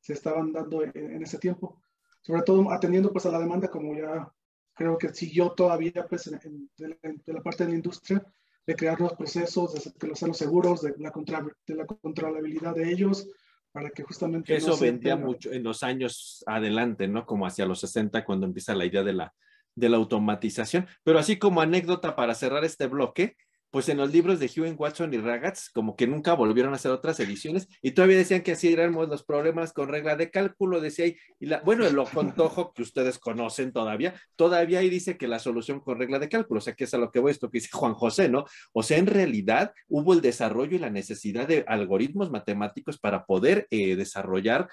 se estaban dando en, ese tiempo. Sobre todo atendiendo pues a la demanda, como ya creo que siguió todavía pues en, de, la, parte de la industria, de crear los procesos, de, que los seguros, de la, contra, de la controlabilidad de ellos, para que justamente... Eso vendía mucho en los años adelante, ¿no? Como hacia los 60, cuando empieza la idea de la, de la automatización. Pero así como anécdota para cerrar este bloque, pues en los libros de Hugh Watson y Ragatz, como que nunca volvieron a hacer otras ediciones y todavía decían que así eran los problemas con regla de cálculo, decía ahí, y la, bueno, el contojo que ustedes conocen todavía, todavía ahí dice que la solución con regla de cálculo, o sea, que es a lo que voy esto que dice Juan José, ¿no? O sea, en realidad hubo el desarrollo y la necesidad de algoritmos matemáticos para poder eh, desarrollar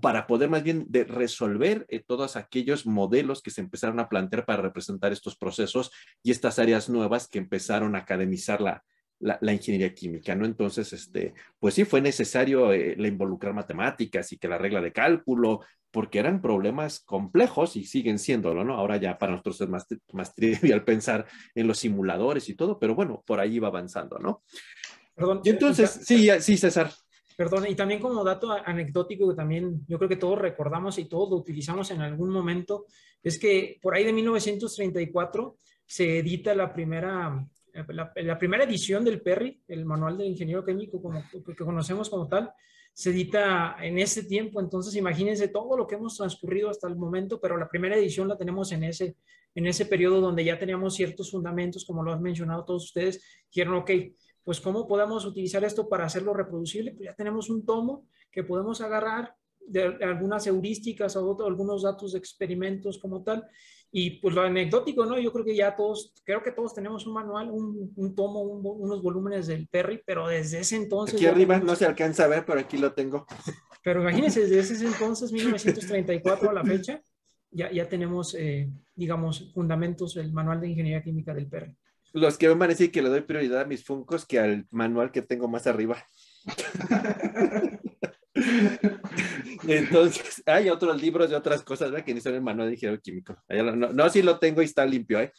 para poder más bien de resolver eh, todos aquellos modelos que se empezaron a plantear para representar estos procesos y estas áreas nuevas que empezaron a academizar la, la, ingeniería química, ¿no? Entonces, este, pues sí, fue necesario eh, involucrar matemáticas y que la regla de cálculo, porque eran problemas complejos y siguen siéndolo, ¿no? Ahora ya para nosotros es más, más trivial [LAUGHS] pensar en los simuladores y todo, pero bueno, por ahí va avanzando, ¿no? Perdón, y entonces, sí, sí, César. Perdón, y también como dato anecdótico que también yo creo que todos recordamos y todos lo utilizamos en algún momento, es que por ahí de 1934 se edita la primera, la, primera edición del PERRI, el Manual del Ingeniero Químico como, que conocemos como tal, se edita en ese tiempo, entonces imagínense todo lo que hemos transcurrido hasta el momento, pero la primera edición la tenemos en ese, en ese periodo donde ya teníamos ciertos fundamentos, como lo han mencionado todos ustedes, dijeron, ok, pues cómo podemos utilizar esto para hacerlo reproducible, pues ya tenemos un tomo que podemos agarrar de algunas heurísticas o algunos datos de experimentos como tal. Y pues lo anecdótico, ¿no? Yo creo que ya todos, creo que todos tenemos un manual, un, tomo, unos volúmenes del Perry, pero desde ese entonces... Aquí arriba no se alcanza a ver, pero aquí lo tengo. [LAUGHS] Pero imagínense, desde ese entonces, 1934 a la fecha, ya, ya tenemos, eh, digamos, fundamentos del manual de ingeniería química del Perry los que van a decir que le doy prioridad a mis funcos que al manual que tengo más arriba. [LAUGHS] Entonces, hay otros libros de otras cosas, ¿verdad? Que ni son el manual de ingeniero químico. No, no, sí lo tengo y está limpio, ¿eh?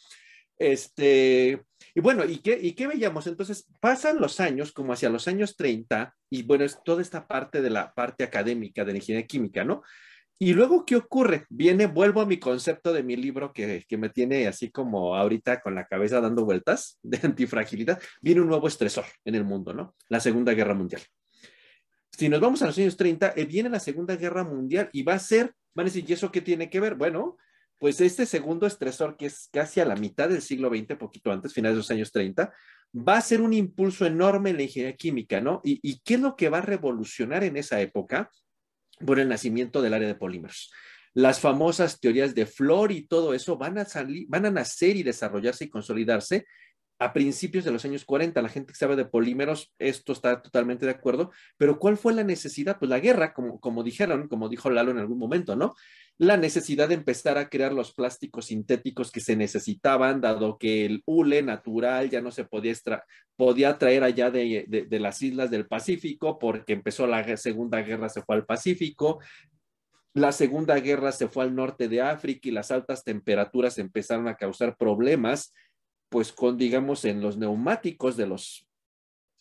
Este, y bueno, ¿y qué, ¿y qué veíamos? Entonces, pasan los años, como hacia los años 30, y bueno, es toda esta parte de la parte académica de la ingeniería química, ¿no? Y luego, ¿qué ocurre? Viene, vuelvo a mi concepto de mi libro que, que, me tiene así como ahorita con la cabeza dando vueltas de antifragilidad. Viene un nuevo estresor en el mundo, ¿no? La Segunda Guerra Mundial. Si nos vamos a los años 30, eh, viene la Segunda Guerra Mundial y va a ser, van a decir, ¿y eso qué tiene que ver? Bueno, pues este segundo estresor, que es casi a la mitad del siglo XX, poquito antes, finales de los años 30, va a ser un impulso enorme en la ingeniería química, ¿no? ¿Y, y qué es lo que va a revolucionar en esa época? Por el nacimiento del área de polímeros. Las famosas teorías de Flor y todo eso van a salir, van a nacer y desarrollarse y consolidarse a principios de los años 40. La gente que sabe de polímeros, esto está totalmente de acuerdo, pero ¿cuál fue la necesidad? Pues la guerra, como, como dijeron, como dijo Lalo en algún momento, ¿no? La necesidad de empezar a crear los plásticos sintéticos que se necesitaban, dado que el hule natural ya no se podía, podía traer allá de, de las islas del Pacífico, porque empezó la Segunda Guerra, se fue al Pacífico, la Segunda Guerra se fue al norte de África y las altas temperaturas empezaron a causar problemas pues con, digamos, en los neumáticos de los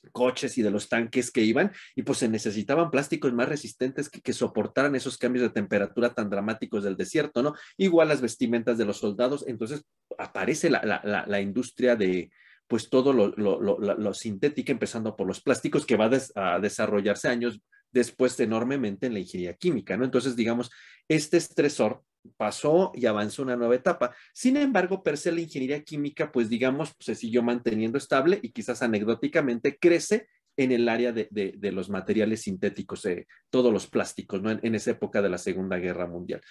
coches y de los tanques que iban y pues se necesitaban plásticos más resistentes que, soportaran esos cambios de temperatura tan dramáticos del desierto, ¿no? Igual las vestimentas de los soldados, entonces aparece la, industria de pues todo lo, lo, sintético, empezando por los plásticos, que va a desarrollarse años después enormemente en la ingeniería química, ¿no? Entonces, digamos, este estresor pasó y avanzó una nueva etapa. Sin embargo, per se la ingeniería química, pues digamos, se siguió manteniendo estable y quizás anecdóticamente crece en el área de, los materiales sintéticos, eh, todos los plásticos, ¿no? En, esa época de la Segunda Guerra Mundial.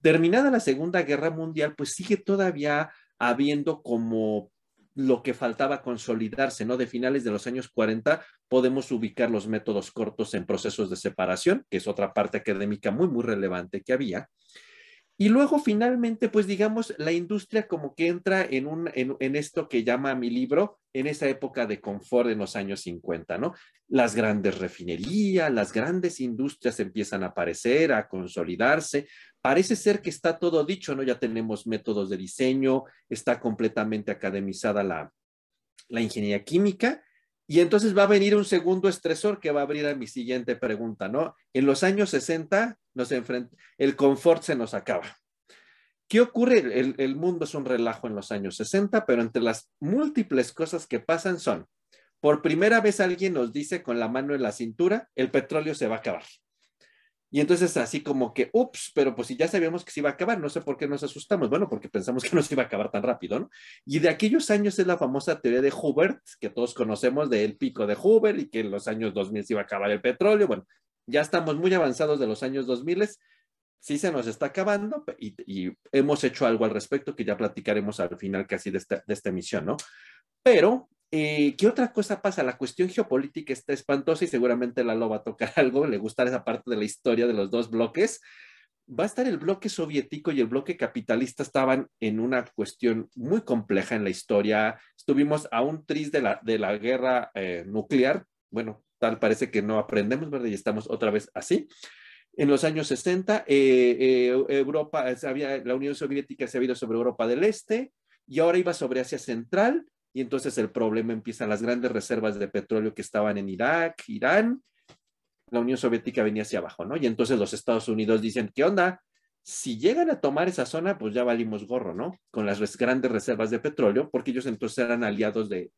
Terminada la Segunda Guerra Mundial, pues sigue todavía habiendo como lo que faltaba consolidarse, ¿no? De finales de los años 40 podemos ubicar los métodos cortos en procesos de separación, que es otra parte académica muy, muy relevante que había. Y luego finalmente, pues digamos, la industria como que entra en, un, en, esto que llama mi libro, en esa época de confort en los años 50, ¿no? Las grandes refinerías, las grandes industrias empiezan a aparecer, a consolidarse. Parece ser que está todo dicho, ¿no? Ya tenemos métodos de diseño, está completamente academizada la, la ingeniería química. Y entonces va a venir un segundo estresor que va a abrir a mi siguiente pregunta, ¿no? En los años 60 nos el confort se nos acaba. ¿Qué ocurre? El, el, mundo es un relajo en los años 60, pero entre las múltiples cosas que pasan son, por primera vez alguien nos dice con la mano en la cintura, el petróleo se va a acabar. Y entonces así como que, ups, pero pues si ya sabíamos que se iba a acabar, no sé por qué nos asustamos. Bueno, porque pensamos que no se iba a acabar tan rápido, ¿no? Y de aquellos años es la famosa teoría de Hubert, que todos conocemos del pico de Hubert y que en los años 2000 se iba a acabar el petróleo. Bueno, ya estamos muy avanzados de los años 2000, sí se nos está acabando y, hemos hecho algo al respecto que ya platicaremos al final casi de esta, de esta emisión, ¿no? Pero eh, ¿Qué otra cosa pasa? La cuestión geopolítica está espantosa y seguramente Lalo va a tocar [LAUGHS] algo, le gustará esa parte de la historia de los dos bloques. Va a estar el bloque soviético y el bloque capitalista estaban en una cuestión muy compleja en la historia. Estuvimos a un tris de la, de la guerra eh, nuclear. Bueno, tal parece que no aprendemos, ¿verdad? Y estamos otra vez así. En los años 60, eh, Europa, había, la Unión Soviética se había ido sobre Europa del Este y ahora iba sobre Asia Central y entonces el problema empieza las grandes reservas de petróleo que estaban en Irak, Irán, la Unión Soviética venía hacia abajo, ¿no? Y entonces los Estados Unidos dicen, ¿qué onda? Si llegan a tomar esa zona, pues ya valimos gorro, ¿no? Con las grandes reservas de petróleo, porque ellos entonces eran aliados de,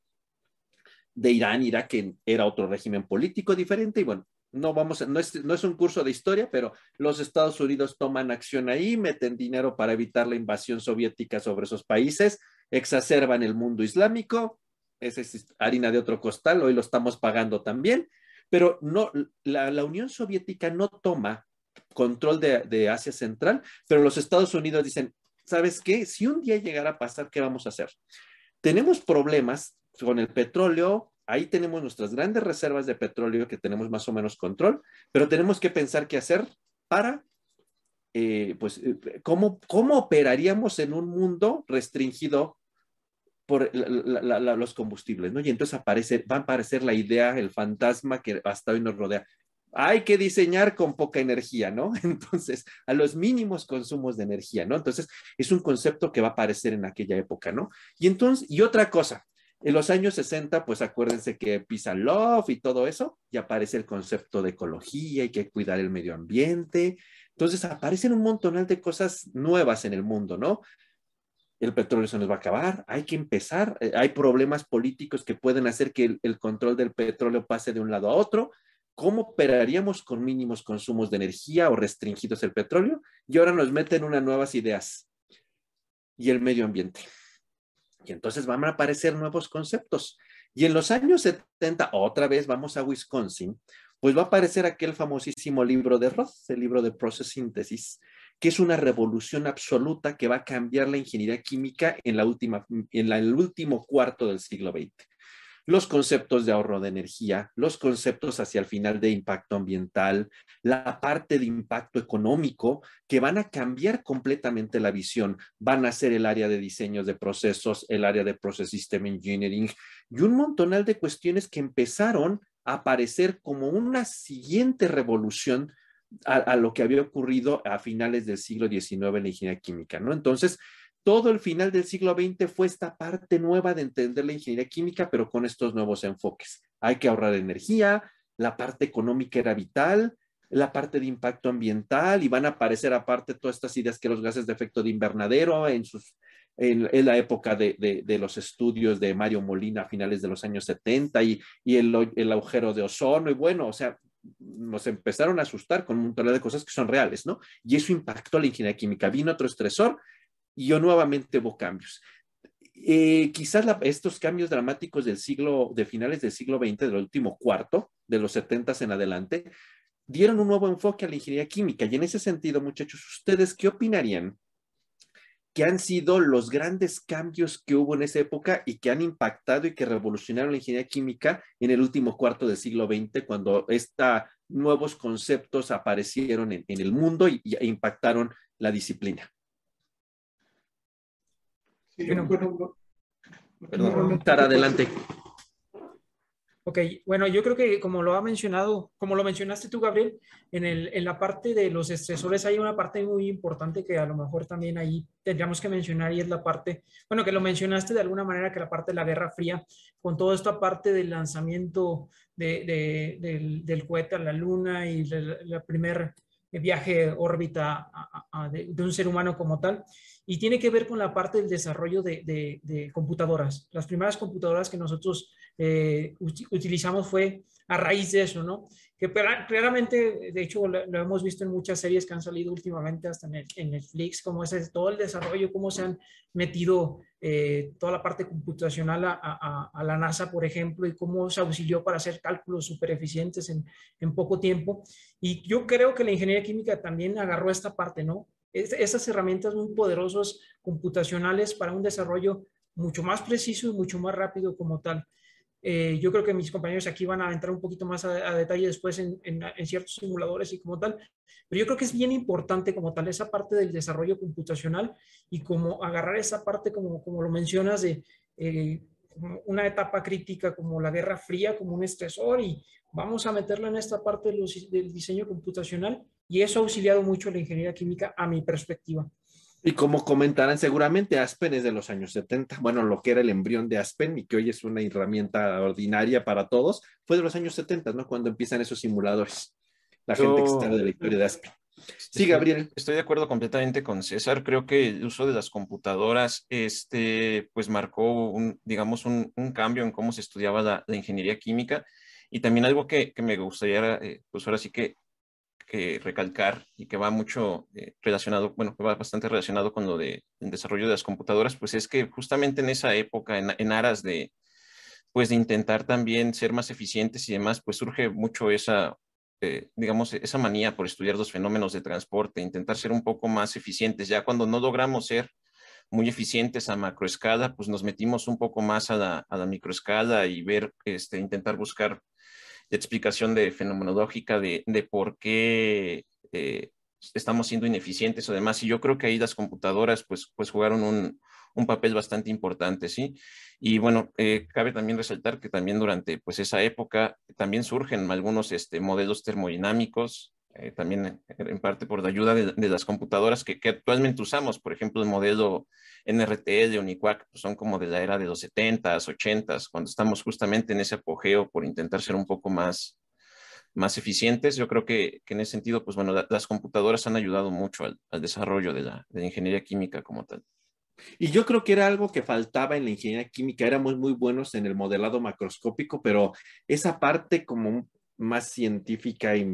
de Irán, Irak que era otro régimen político diferente, y bueno, no vamos, no es, no es un curso de historia, pero los Estados Unidos toman acción ahí, meten dinero para evitar la invasión soviética sobre esos países, exacerban el mundo islámico, esa es harina de otro costal, hoy lo estamos pagando también, pero no, la, Unión Soviética no toma control de, de, Asia Central, pero los Estados Unidos dicen, ¿sabes qué? Si un día llegara a pasar, ¿qué vamos a hacer? Tenemos problemas con el petróleo, ahí tenemos nuestras grandes reservas de petróleo que tenemos más o menos control, pero tenemos que pensar qué hacer para eh, pues, eh, ¿cómo, ¿cómo operaríamos en un mundo restringido por los combustibles, ¿no? Y entonces aparece, va a aparecer la idea, el fantasma que hasta hoy nos rodea. Hay que diseñar con poca energía, ¿no? [LAUGHS] Entonces, a los mínimos consumos de energía, ¿no? Entonces, es un concepto que va a aparecer en aquella época, ¿no? Y entonces, y otra cosa, en los años 60, pues acuérdense que pisa love y todo eso, y aparece el concepto de ecología, hay que cuidar el medio ambiente, entonces aparecen un montonal de cosas nuevas en el mundo, ¿no? El petróleo se nos va a acabar, hay que empezar, eh, hay problemas políticos que pueden hacer que el, control del petróleo pase de un lado a otro. ¿Cómo operaríamos con mínimos consumos de energía o restringidos el petróleo? Y ahora nos meten unas nuevas ideas y el medio ambiente. Y entonces van a aparecer nuevos conceptos. Y en los años 70, otra vez vamos a Wisconsin, pues va a aparecer aquel famosísimo libro de Roth, el libro de Process Synthesis, que es una revolución absoluta que va a cambiar la ingeniería química en, la última, en el último cuarto del siglo XX. Los conceptos de ahorro de energía, los conceptos hacia el final de impacto ambiental, la parte de impacto económico, que van a cambiar completamente la visión. Van a ser el área de diseños de procesos, el área de Process System Engineering y un montonal de cuestiones que empezaron aparecer como una siguiente revolución a, lo que había ocurrido a finales del siglo XIX en la ingeniería química, ¿no? Entonces, todo el final del siglo XX fue esta parte nueva de entender la ingeniería química, pero con estos nuevos enfoques. Hay que ahorrar energía, la parte económica era vital, la parte de impacto ambiental y van a aparecer aparte todas estas ideas que los gases de efecto de invernadero en sus en, la época de, los estudios de Mario Molina a finales de los años 70 y, el, el, agujero de ozono y bueno, o sea, nos empezaron a asustar con un montón de cosas que son reales, ¿no? Y eso impactó la ingeniería química. Vino otro estresor y yo nuevamente hubo cambios. Eh, quizás estos cambios dramáticos del siglo, de finales del siglo XX, del último cuarto, de los 70 en adelante, dieron un nuevo enfoque a la ingeniería química. Y en ese sentido, muchachos, ¿ustedes qué opinarían que han sido los grandes cambios que hubo en esa época y que han impactado y que revolucionaron la ingeniería química en el último cuarto del siglo XX, cuando estos nuevos conceptos aparecieron en, el mundo y, e impactaron la disciplina. Sí, bueno, Perdón, adelante. Ok, bueno, yo creo que como lo ha mencionado, como lo mencionaste tú, Gabriel, en, el, en la parte de los estresores hay una parte muy importante que a lo mejor también ahí tendríamos que mencionar y es la parte, bueno, que lo mencionaste de alguna manera, que la parte de la Guerra Fría, con toda esta parte del lanzamiento de, del, cohete a la Luna y el primer viaje órbita de un ser humano como tal y tiene que ver con la parte del desarrollo de, computadoras. Las primeras computadoras que nosotros eh, utilizamos fue a raíz de eso, ¿no? Que claramente, de hecho, lo, hemos visto en muchas series que han salido últimamente, hasta en, Netflix, cómo es todo el desarrollo, cómo se han metido eh, toda la parte computacional a, a, la NASA, por ejemplo, y cómo se auxilió para hacer cálculos súper eficientes en, en poco tiempo. Y yo creo que la ingeniería química también agarró esta parte, ¿no? Esas herramientas muy poderosas computacionales para un desarrollo mucho más preciso y mucho más rápido como tal. Eh, yo creo que mis compañeros aquí van a entrar un poquito más a, detalle después en, ciertos simuladores y como tal, pero yo creo que es bien importante como tal esa parte del desarrollo computacional y como agarrar esa parte como, como lo mencionas de eh, una etapa crítica como la Guerra Fría, como un estresor y vamos a meterlo en esta parte del diseño computacional y eso ha auxiliado mucho a la ingeniería química a mi perspectiva. Y como comentarán seguramente, Aspen es de los años 70, bueno, lo que era el embrión de Aspen y que hoy es una herramienta ordinaria para todos, fue de los años 70, ¿no? Cuando empiezan esos simuladores, la gente que está de la historia de Aspen. Sí, Gabriel. Estoy de acuerdo completamente con César. Creo que el uso de las computadoras, este, pues marcó un, digamos, un, un cambio en cómo se estudiaba la, la, ingeniería química y también algo que, que me gustaría, eh, pues ahora sí que que recalcar y que va mucho eh, relacionado, bueno, que va bastante relacionado con lo del desarrollo de las computadoras, pues es que justamente en esa época, en, aras de, pues de intentar también ser más eficientes y demás, pues surge mucho esa, eh, digamos, esa manía por estudiar los fenómenos de transporte, intentar ser un poco más eficientes. Ya cuando no logramos ser muy eficientes a macroescala, pues nos metimos un poco más a la, a la microescala y ver, este, intentar buscar explicación de fenomenológica de, de por qué eh, estamos siendo ineficientes o demás. Y yo creo que ahí las computadoras pues, pues jugaron un, un papel bastante importante, ¿sí? Y bueno, eh, cabe también resaltar que también durante pues esa época también surgen algunos este, modelos termodinámicos, eh, también en parte por la ayuda de, las computadoras que, que, actualmente usamos, por ejemplo, el modelo NRT de Uniquac, pues son como de la era de los 70s, 80s, cuando estamos justamente en ese apogeo por intentar ser un poco más, más eficientes. Yo creo que, que en ese sentido, pues bueno, las computadoras han ayudado mucho al, al desarrollo de la, de la ingeniería química como tal. Y yo creo que era algo que faltaba en la ingeniería química. Éramos muy buenos en el modelado macroscópico, pero esa parte como más científica y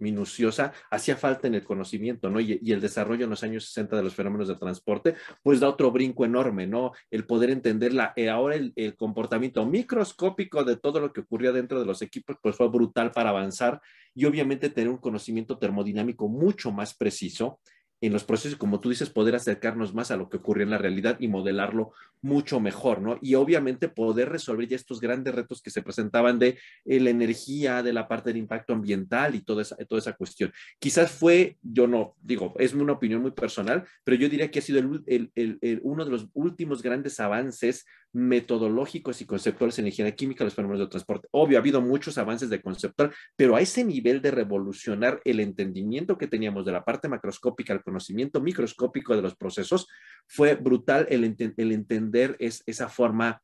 minuciosa hacía falta en el conocimiento, ¿no? Y, el desarrollo en los años 60 de los fenómenos de transporte, pues da otro brinco enorme, ¿no? El poder entender la, eh, ahora el, el, comportamiento microscópico de todo lo que ocurría dentro de los equipos, pues fue brutal para avanzar y obviamente tener un conocimiento termodinámico mucho más preciso en los procesos, como tú dices, poder acercarnos más a lo que ocurre en la realidad y modelarlo mucho mejor, ¿no? Y obviamente poder resolver ya estos grandes retos que se presentaban de eh, la energía, de la parte del impacto ambiental y toda esa, toda esa cuestión. Quizás fue, yo no digo, es una opinión muy personal, pero yo diría que ha sido el, uno de los últimos grandes avances metodológicos y conceptuales en ingeniería química, los fenómenos de transporte. Obvio, ha habido muchos avances de conceptual, pero a ese nivel de revolucionar el entendimiento que teníamos de la parte macroscópica al conocimiento microscópico de los procesos, fue brutal el, el entender es, esa forma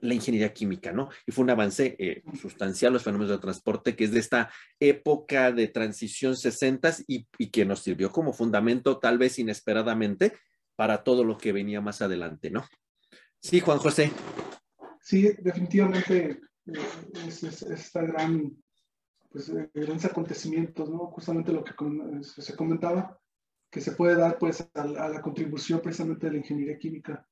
la ingeniería química, ¿no? Y fue un avance eh, sustancial los fenómenos de transporte, que es de esta época de transición 60 y, y que nos sirvió como fundamento, tal vez inesperadamente, para todo lo que venía más adelante, ¿no? Sí, Juan José. Sí, definitivamente eh, es, es, esta gran, pues, eh, grandes acontecimientos, ¿no? Justamente lo que se comentaba, que se puede dar pues a, la contribución precisamente de la ingeniería química.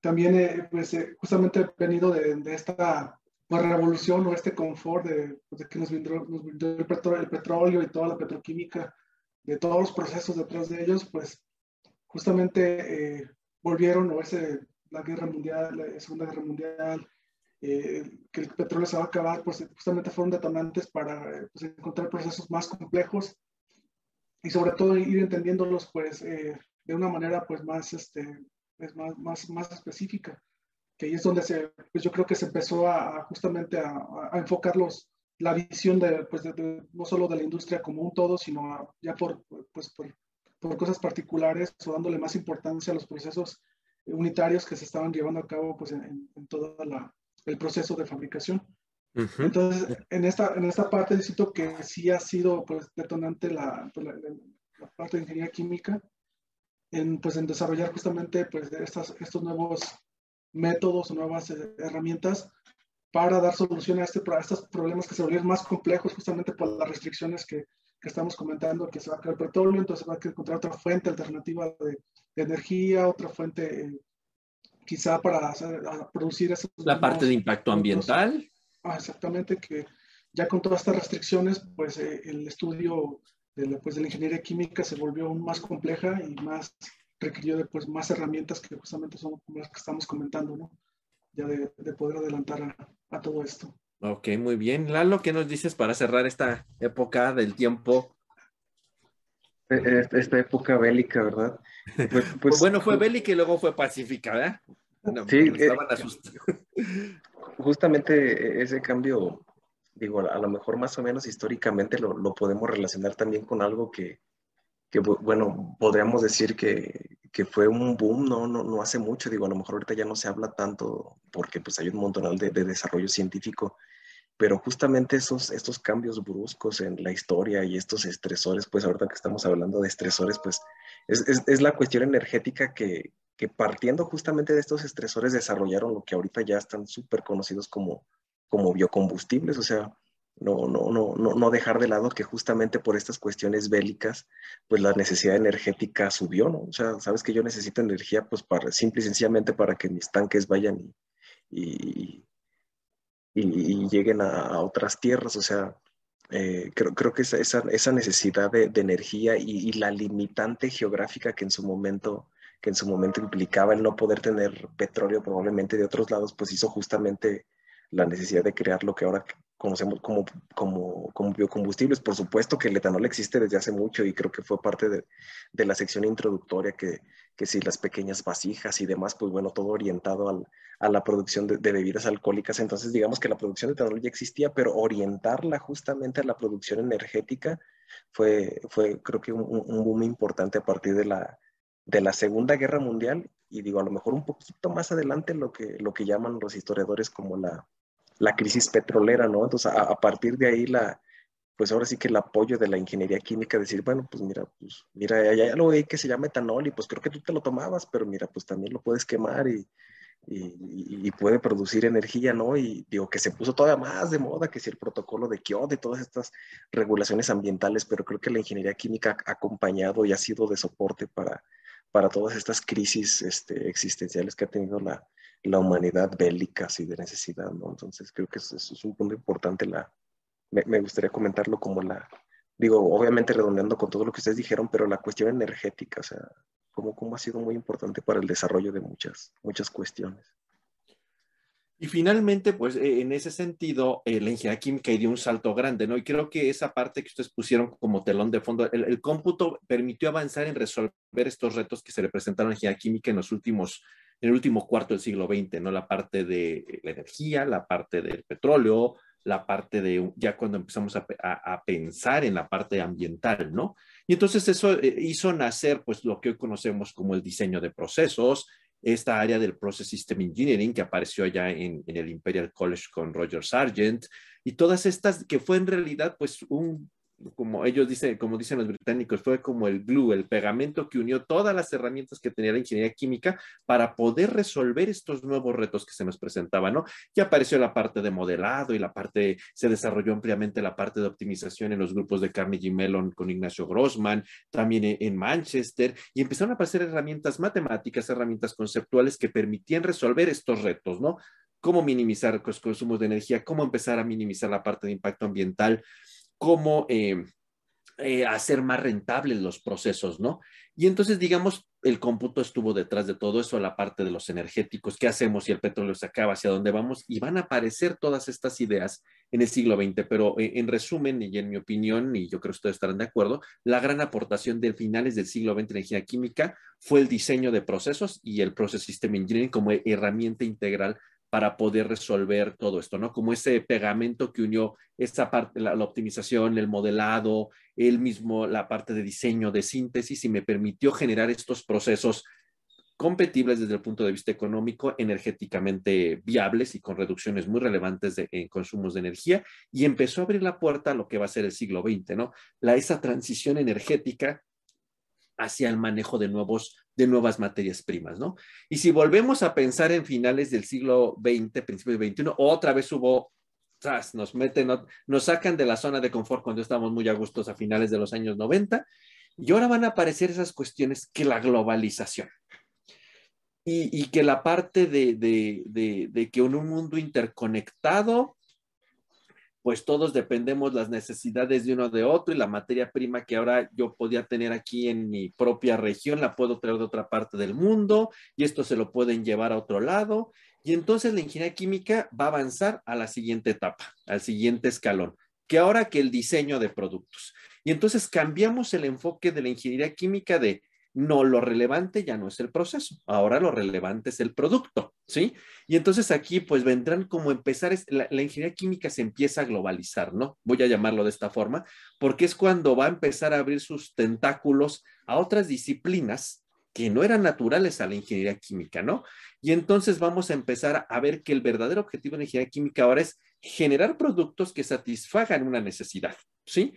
También eh, pues justamente venido de, de esta pues, revolución o este confort de, pues, de que nos brindó, nos el, petróleo, el, petróleo, y toda la petroquímica, de todos los procesos detrás de ellos, pues justamente volvieron o ese la guerra mundial, la Segunda Guerra Mundial, eh, que el petróleo se va a acabar, pues justamente fueron detonantes para pues, encontrar procesos más complejos y sobre todo ir entendiéndolos pues eh, de una manera pues más, este, pues, más, más, más específica, que ahí es donde se, pues yo creo que se empezó a, justamente a, a, enfocarlos la visión de, pues de, no solo de la industria como un todo, sino ya por, pues por, por, cosas particulares o dándole más importancia a los procesos unitarios que se estaban llevando a cabo pues en, en todo el proceso de fabricación. Entonces, en esta, en esta parte necesito que sí ha sido pues, detonante la, pues, la, la, parte de ingeniería química en, pues, en desarrollar justamente pues, estas, estos nuevos métodos o nuevas eh, herramientas para dar solución a, este, a estos problemas que se volvieron más complejos justamente por las restricciones que, que estamos comentando, que se va a crear petróleo, entonces va a encontrar otra fuente alternativa de, de energía, otra fuente eh, quizá para hacer, producir esos La parte de impacto ambiental. Ah, exactamente, que ya con todas estas restricciones, pues eh, el estudio de la, pues, de la ingeniería química se volvió aún más compleja y más requirió de pues, más herramientas que justamente son las que estamos comentando, ¿no? Ya de, de poder adelantar a, a, todo esto. Ok, muy bien. Lalo, ¿qué nos dices para cerrar esta época del tiempo? E, e, esta época bélica, ¿verdad? Pues, [LAUGHS] pues, pues bueno, fue bélica y luego fue pacífica, ¿verdad? No, sí, estaban [LAUGHS] eh, asustados justamente ese cambio, digo, a lo mejor más o menos históricamente lo, lo podemos relacionar también con algo que, que bueno, podríamos decir que, que, fue un boom, ¿no? ¿no? No hace mucho, digo, a lo mejor ahorita ya no se habla tanto porque pues hay un montón de, de desarrollo científico, pero justamente esos, estos cambios bruscos en la historia y estos estresores, pues ahorita que estamos hablando de estresores, pues es, es, la cuestión energética que, que partiendo justamente de estos estresores desarrollaron lo que ahorita ya están súper conocidos como, como biocombustibles, o sea, no, no, no, no, dejar de lado que justamente por estas cuestiones bélicas, pues la necesidad energética subió, ¿no? O sea, sabes que yo necesito energía, pues para, simple y sencillamente para que mis tanques vayan y, y lleguen a, a, otras tierras, o sea, eh, creo, creo que esa, esa, esa necesidad de, de energía y, y, la limitante geográfica que en su momento que en su momento implicaba el no poder tener petróleo probablemente de otros lados, pues hizo justamente la necesidad de crear lo que ahora conocemos como, como, como biocombustibles. Por supuesto que el etanol existe desde hace mucho y creo que fue parte de, de la sección introductoria que, que si las pequeñas vasijas y demás, pues bueno, todo orientado al, a la producción de, de, bebidas alcohólicas. Entonces, digamos que la producción de etanol ya existía, pero orientarla justamente a la producción energética fue, fue creo que un, un boom importante a partir de la, de la Segunda Guerra Mundial y digo, a lo mejor un poquito más adelante lo que, lo que llaman los historiadores como la, la crisis petrolera, ¿no? Entonces, a, a, partir de ahí, la, pues ahora sí que el apoyo de la ingeniería química, decir, bueno, pues mira, pues mira, ya, ya lo veí que se llama etanol y pues creo que tú te lo tomabas, pero mira, pues también lo puedes quemar y, y, puede producir energía, ¿no? Y digo que se puso todavía más de moda que si el protocolo de Kyoto y todas estas regulaciones ambientales, pero creo que la ingeniería química ha acompañado y ha sido de soporte para, para todas estas crisis este, existenciales que ha tenido la, la humanidad bélicas y de necesidad, ¿no? Entonces creo que eso, eso es un punto importante, la, me, me, gustaría comentarlo como la, digo, obviamente redondeando con todo lo que ustedes dijeron, pero la cuestión energética, o sea, cómo, cómo ha sido muy importante para el desarrollo de muchas, muchas cuestiones. Y finalmente, pues eh, en ese sentido, eh, la ingeniería química dio un salto grande, ¿no? Y creo que esa parte que ustedes pusieron como telón de fondo, el, el cómputo permitió avanzar en resolver estos retos que se le presentaron a la ingeniería química en los últimos, en el último cuarto del siglo XX, ¿no? La parte de la energía, la parte del petróleo, la parte de, ya cuando empezamos a pensar en la parte ambiental, ¿no? Y entonces eso eh, hizo nacer, pues, lo que hoy conocemos como el diseño de procesos, esta área del Process System Engineering que apareció allá en, en, el Imperial College con Roger Sargent y todas estas que fue en realidad pues un como ellos dicen, como dicen los británicos, fue como el glue, el pegamento que unió todas las herramientas que tenía la ingeniería química para poder resolver estos nuevos retos que se nos presentaban, ¿no? Y apareció la parte de modelado y la parte, se desarrolló ampliamente la parte de optimización en los grupos de Carnegie Mellon con Ignacio Grossman, también en Manchester, y empezaron a aparecer herramientas matemáticas, herramientas conceptuales que permitían resolver estos retos, ¿no? Cómo minimizar los consumos de energía, cómo empezar a minimizar la parte de impacto ambiental, cómo eh, eh, hacer más rentables los procesos, ¿no? Y entonces, digamos, el cómputo estuvo detrás de todo eso, la parte de los energéticos, qué hacemos si el petróleo se acaba, hacia dónde vamos, y van a aparecer todas estas ideas en el siglo XX, pero eh, en resumen, y en mi opinión, y yo creo que ustedes estarán de acuerdo, la gran aportación de finales del siglo XX en ingeniería química fue el diseño de procesos y el Process System Engineering como herramienta integral para poder resolver todo esto, ¿no? Como ese pegamento que unió esta parte, la, optimización, el modelado, el mismo, la parte de diseño, de síntesis y me permitió generar estos procesos competibles desde el punto de vista económico, energéticamente viables y con reducciones muy relevantes de, en consumos de energía y empezó a abrir la puerta a lo que va a ser el siglo XX, ¿no? La, esa transición energética hacia el manejo de nuevos de nuevas materias primas, ¿no? Y si volvemos a pensar en finales del siglo XX, principios del XXI, otra vez hubo, tras, nos meten, nos sacan de la zona de confort cuando estábamos muy a gustos a finales de los años 90, y ahora van a aparecer esas cuestiones que la globalización. Y, que la parte de, de, de que en un mundo interconectado, pues todos dependemos las necesidades de uno de otro y la materia prima que ahora yo podía tener aquí en mi propia región la puedo traer de otra parte del mundo y esto se lo pueden llevar a otro lado. Y entonces la ingeniería química va a avanzar a la siguiente etapa, al siguiente escalón, que ahora que el diseño de productos. Y entonces cambiamos el enfoque de la ingeniería química de no, lo relevante ya no es el proceso, ahora lo relevante es el producto, ¿sí? Y entonces aquí pues vendrán como empezar, la, ingeniería química se empieza a globalizar, ¿no? Voy a llamarlo de esta forma, porque es cuando va a empezar a abrir sus tentáculos a otras disciplinas que no eran naturales a la ingeniería química, ¿no? Y entonces vamos a empezar a ver que el verdadero objetivo de la ingeniería química ahora es generar productos que satisfagan una necesidad, ¿sí?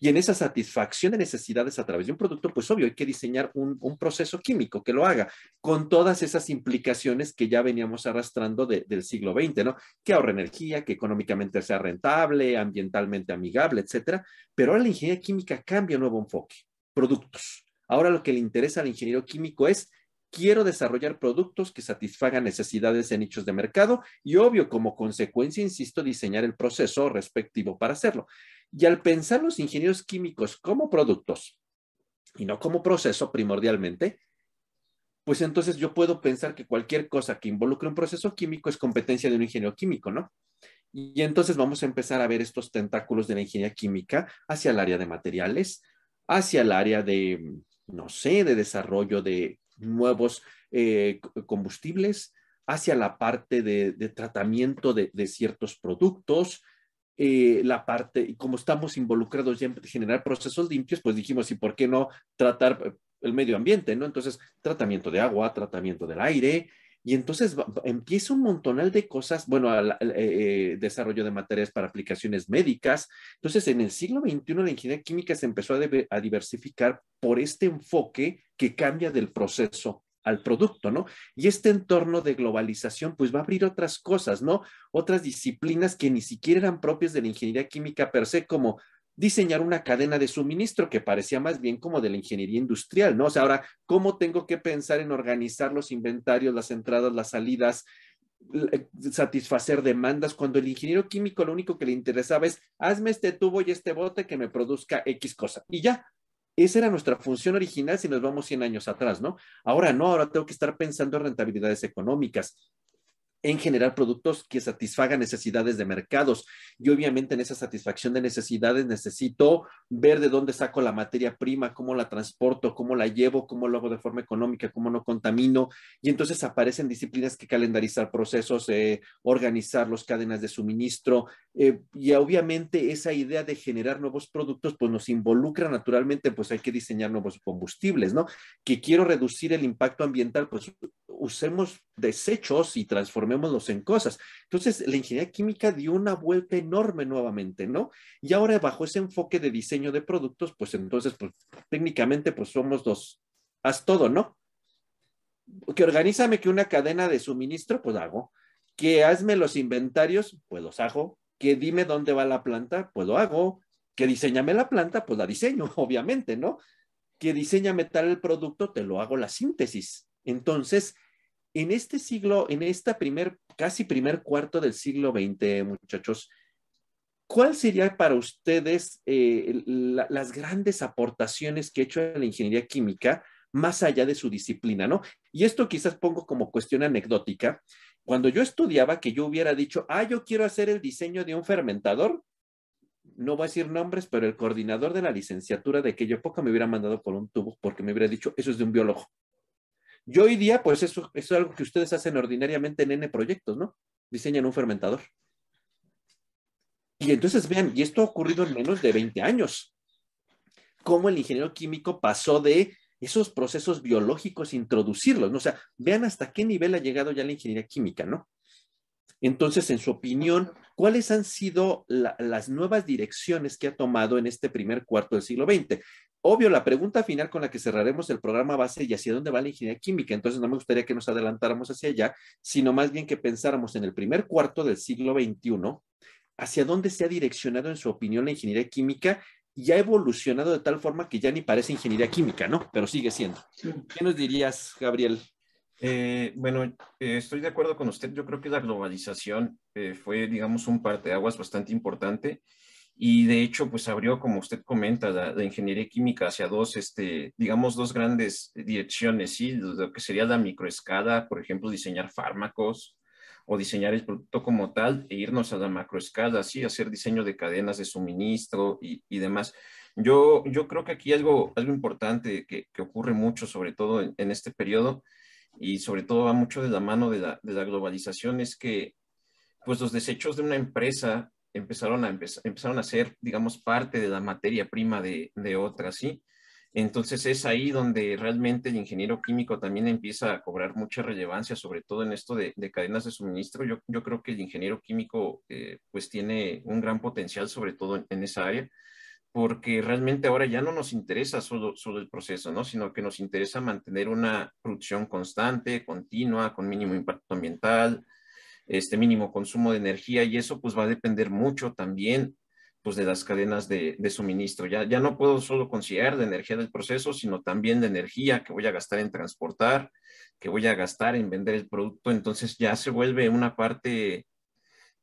Y en esa satisfacción de necesidades a través de un producto, pues obvio, hay que diseñar un, proceso químico que lo haga, con todas esas implicaciones que ya veníamos arrastrando del siglo XX, ¿no? Que ahorre energía, que económicamente sea rentable, ambientalmente amigable, etcétera. Pero ahora la ingeniería química cambia un nuevo enfoque, productos. Ahora lo que le interesa al ingeniero químico es quiero desarrollar productos que satisfagan necesidades en nichos de mercado y obvio, como consecuencia, insisto, diseñar el proceso respectivo para hacerlo. Y al pensar los ingenieros químicos como productos y no como proceso primordialmente, pues entonces yo puedo pensar que cualquier cosa que involucre un proceso químico es competencia de un ingeniero químico, ¿no? Y entonces vamos a empezar a ver estos tentáculos de la ingeniería química hacia el área de materiales, hacia el área de, no sé, de desarrollo de nuevos eh, combustibles, hacia la parte de, tratamiento de, ciertos productos, eh, la parte, y como estamos involucrados ya en generar procesos limpios, pues dijimos, ¿y por qué no tratar el medio ambiente? ¿no? Entonces, tratamiento de agua, tratamiento del aire, y entonces empieza un montonal de cosas, bueno, eh, desarrollo de materias para aplicaciones médicas. Entonces, en el siglo XXI la ingeniería química se empezó a diversificar por este enfoque que cambia del proceso al producto, ¿no? Y este entorno de globalización, pues va a abrir otras cosas, ¿no? Otras disciplinas que ni siquiera eran propias de la ingeniería química per se, como diseñar una cadena de suministro que parecía más bien como de la ingeniería industrial, ¿no? O sea, ahora, ¿cómo tengo que pensar en organizar los inventarios, las entradas, las salidas, satisfacer demandas, cuando el ingeniero químico lo único que le interesaba es, hazme este tubo y este bote que me produzca X cosa. Y ya, esa era nuestra función original si nos vamos 100 años atrás, ¿no? Ahora no, ahora tengo que estar pensando en rentabilidades económicas en generar productos que satisfagan necesidades de mercados. Y obviamente en esa satisfacción de necesidades necesito ver de dónde saco la materia prima, cómo la transporto, cómo la llevo, cómo lo hago de forma económica, cómo no contamino. Y entonces aparecen disciplinas que calendarizar procesos, eh, organizar las cadenas de suministro. Eh, y obviamente esa idea de generar nuevos productos, pues nos involucra naturalmente, pues hay que diseñar nuevos combustibles, ¿no? Que quiero reducir el impacto ambiental, pues usemos desechos y transformémoslos en cosas. Entonces, la ingeniería química dio una vuelta enorme nuevamente, ¿no? Y ahora bajo ese enfoque de diseño de productos, pues entonces, pues técnicamente, pues somos dos, haz todo, ¿no? Que organízame que una cadena de suministro, pues hago. Que hazme los inventarios, pues los hago. Que dime dónde va la planta, pues hago. Que diseñame la planta, pues la diseño, [LAUGHS] obviamente, ¿no? Que diseñame tal el producto, te lo hago la síntesis. Entonces, en este siglo, en esta primer, casi primer cuarto del siglo XX, muchachos, ¿cuál sería para ustedes eh, las grandes aportaciones que ha hecho la ingeniería química más allá de su disciplina, ¿no? Y esto quizás pongo como cuestión anecdótica. Cuando yo estudiaba, que yo hubiera dicho, ah, yo quiero hacer el diseño de un fermentador, no voy a decir nombres, pero el coordinador de la licenciatura de aquella época me hubiera mandado por un tubo porque me hubiera dicho, eso es de un biólogo. Yo hoy día, pues eso, eso es algo que ustedes hacen ordinariamente en N proyectos, ¿no? Diseñan un fermentador. Y entonces vean, y esto ha ocurrido en menos de 20 años. Cómo el ingeniero químico pasó de esos procesos biológicos, introducirlos, ¿no? O sea, vean hasta qué nivel ha llegado ya la ingeniería química, ¿no? Entonces, en su opinión, ¿cuáles han sido las nuevas direcciones que ha tomado en este primer cuarto del siglo XX? Obvio, la pregunta final con la que cerraremos el programa va a ser, ¿y hacia dónde va la ingeniería química? Entonces, no me gustaría que nos adelantáramos hacia allá, sino más bien que pensáramos en el primer cuarto del siglo XXI, hacia dónde se ha direccionado, en su opinión, la ingeniería química y ha evolucionado de tal forma que ya ni parece ingeniería química, ¿no? Pero sigue siendo. ¿Qué nos dirías, Gabriel? Eh, bueno, eh, estoy de acuerdo con usted. Yo creo que la globalización eh, fue, digamos, un parteaguas bastante importante y de hecho, pues abrió, como usted comenta, la, ingeniería química hacia dos, este, digamos, dos grandes direcciones, ¿sí? Lo que sería la microescala, por ejemplo, diseñar fármacos, o diseñar el producto como tal e irnos a la macroescala, así, hacer diseño de cadenas de suministro y, y demás. Yo, yo creo que aquí algo, algo importante que, que ocurre mucho, sobre todo en, en, este periodo, y sobre todo va mucho de la mano de la, de la globalización, es que pues los desechos de una empresa empezaron a, empezaron a ser, digamos, parte de la materia prima de, de otra, ¿sí? Entonces es ahí donde realmente el ingeniero químico también empieza a cobrar mucha relevancia, sobre todo en esto de, cadenas de suministro. Yo, yo, creo que el ingeniero químico eh, pues tiene un gran potencial, sobre todo en, esa área, porque realmente ahora ya no nos interesa solo, solo el proceso, ¿no? sino que nos interesa mantener una producción constante, continua, con mínimo impacto ambiental, este mínimo consumo de energía y eso pues va a depender mucho también pues, de las cadenas de, suministro. Ya, ya no puedo solo considerar de energía del proceso, sino también de energía que voy a gastar en transportar, que voy a gastar en vender el producto. Entonces ya se vuelve una parte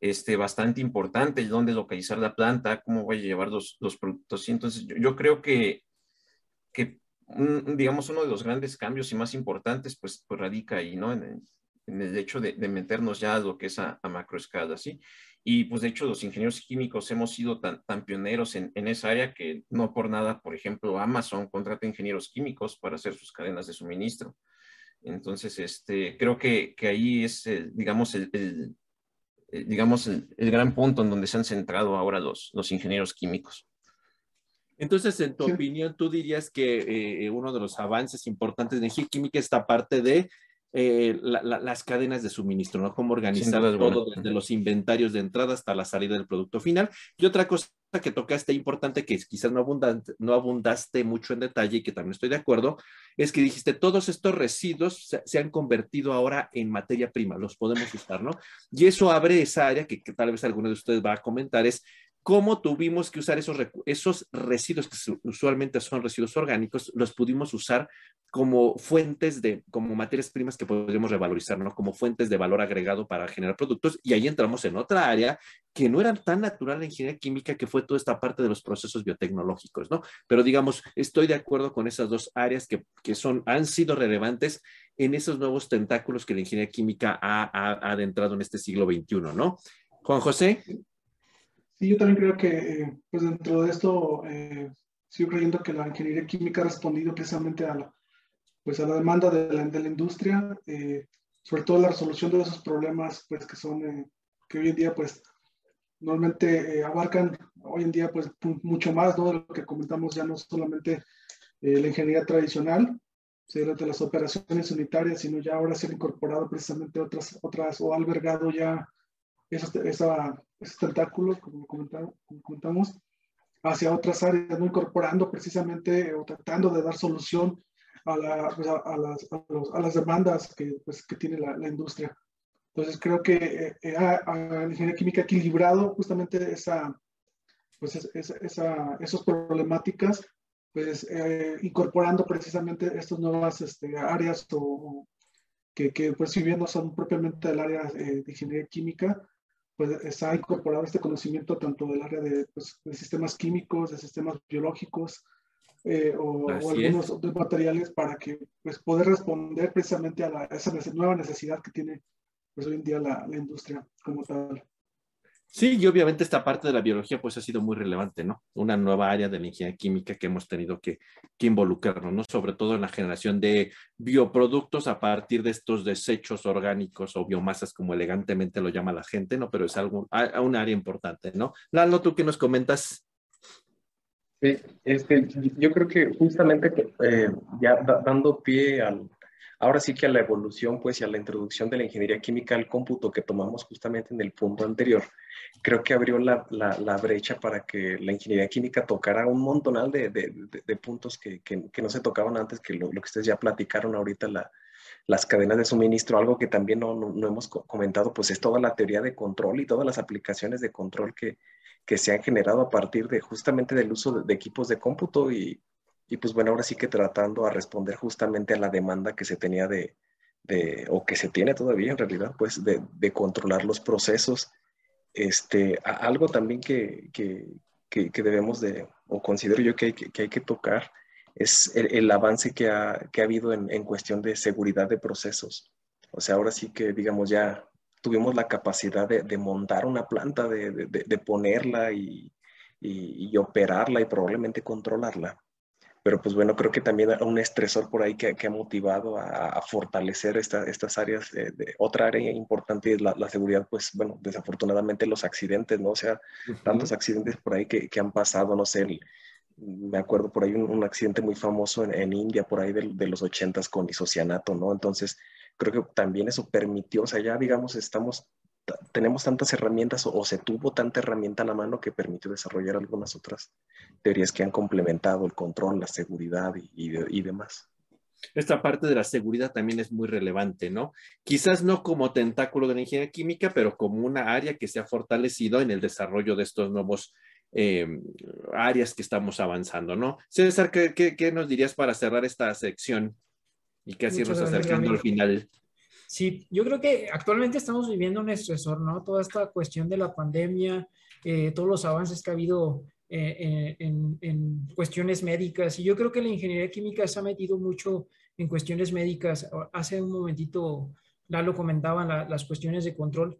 este, bastante importante, dónde localizar la planta, cómo voy a llevar los, los productos. Y entonces yo, creo que, que digamos, uno de los grandes cambios y más importantes, pues, pues radica ahí, ¿no? En, el hecho de, meternos ya a lo que es a, a macroescala, ¿sí? Y pues de hecho los ingenieros químicos hemos sido tan, tan pioneros en, en, esa área que no por nada, por ejemplo, Amazon contrata ingenieros químicos para hacer sus cadenas de suministro. Entonces, este, creo que, que ahí es, digamos, el, digamos el, gran punto en donde se han centrado ahora los, los ingenieros químicos. Entonces, en tu opinión, tú dirías que eh, uno de los avances importantes de ingeniería química es esta parte de eh, las cadenas de suministro, ¿no? Cómo organizar todo desde los inventarios de entrada hasta la salida del producto final. Y otra cosa que tocaste importante, que quizás no, abundante, no abundaste mucho en detalle y que también estoy de acuerdo, es que dijiste, todos estos residuos se, han convertido ahora en materia prima, los podemos usar, ¿no? Y eso abre esa área que, que tal vez alguno de ustedes va a comentar, es cómo tuvimos que usar esos, esos residuos que usualmente son residuos orgánicos, los pudimos usar como fuentes de, como materias primas que podríamos revalorizar, ¿no? Como fuentes de valor agregado para generar productos. Y ahí entramos en otra área que no era tan natural la ingeniería química, que fue toda esta parte de los procesos biotecnológicos, ¿no? Pero digamos, estoy de acuerdo con esas dos áreas que, que son, han sido relevantes en esos nuevos tentáculos que la ingeniería química ha, ha adentrado en este siglo XXI, ¿no? Juan José. Sí, yo también creo que, pues dentro de esto, eh, sigo creyendo que la ingeniería química ha respondido precisamente a la, pues a la demanda de la, de la industria, eh, sobre todo la resolución de esos problemas, pues que son, eh, que hoy en día, pues, normalmente abarcan hoy en día, pues, mucho más, ¿no? De lo que comentamos ya no solamente la ingeniería tradicional, de las operaciones unitarias, sino ya ahora se han incorporado precisamente otras, otras o albergado ya esa, esa ese tentáculo, como, comentamos, hacia otras áreas, ¿no? incorporando precisamente o tratando de dar solución a, la, pues a, las, a, las, demandas que, pues, que tiene la, la, industria. Entonces creo que eh, eh la ingeniería química ha equilibrado justamente esa, pues esa, esa, esas problemáticas, pues eh, incorporando precisamente estas nuevas este, áreas o, que, que, pues si bien no son propiamente del área eh, de ingeniería química, pues se ha incorporado este conocimiento tanto del área de, pues, de sistemas químicos, de sistemas biológicos eh, o, algunos otros materiales para que pues, poder responder precisamente a, la, esa nueva necesidad que tiene pues, hoy en día la, la industria como tal. Sí, y obviamente esta parte de la biología pues ha sido muy relevante, ¿no? Una nueva área de la ingeniería química que hemos tenido que, involucrarnos, ¿no? Sobre todo en la generación de bioproductos a partir de estos desechos orgánicos o biomasas, como elegantemente lo llama la gente, ¿no? Pero es algo, a, un área importante, ¿no? Lalo, ¿tú qué nos comentas? Sí, este, yo creo que justamente eh, ya dando pie al, ahora sí que a la evolución, pues, y a la introducción de la ingeniería química al cómputo que tomamos justamente en el punto anterior, creo que abrió la, brecha para que la ingeniería química tocara un montonal de, de, de, puntos que, no se tocaban antes, que lo, que ustedes ya platicaron ahorita, la, las cadenas de suministro, algo que también no, hemos comentado, pues es toda la teoría de control y todas las aplicaciones de control que, que se han generado a partir de justamente del uso de, equipos de cómputo y, y, pues bueno, ahora sí que tratando a responder justamente a la demanda que se tenía de, de o que se tiene todavía en realidad, pues de, de controlar los procesos este, algo también que, que, que, debemos de, o considero yo que hay que, hay tocar, es el, avance que ha, que ha habido en, en, cuestión de seguridad de procesos. O sea, ahora sí que, digamos, ya tuvimos la capacidad de, de montar una planta, de, de, ponerla y, y, operarla y probablemente controlarla pero pues bueno, creo que también un estresor por ahí que, que ha motivado a, fortalecer esta, estas áreas. De, otra área importante es la, la, seguridad, pues bueno, desafortunadamente los accidentes, ¿no? O sea, tantos accidentes por ahí que, que, han pasado, no sé, me acuerdo por ahí un, un accidente muy famoso en, en India, por ahí de, de los ochentas con isocianato, ¿no? Entonces, creo que también eso permitió, o sea, ya digamos, estamos tenemos tantas herramientas o, se tuvo tanta herramienta a la mano que permitió desarrollar algunas otras teorías que han complementado el control, la seguridad y, y, demás. Esta parte de la seguridad también es muy relevante, ¿no? Quizás no como tentáculo de la ingeniería química, pero como una área que se ha fortalecido en el desarrollo de estos nuevos eh, áreas que estamos avanzando, ¿no? César, ¿qué, ¿qué, qué, nos dirías para cerrar esta sección y casi nos acercando al final? Sí, yo creo que actualmente estamos viviendo un estresor, ¿no? Toda esta cuestión de la pandemia, eh, todos los avances que ha habido eh, eh, en, cuestiones médicas. Y yo creo que la ingeniería química se ha metido mucho en cuestiones médicas. Hace un momentito Lalo comentaba la, las cuestiones de control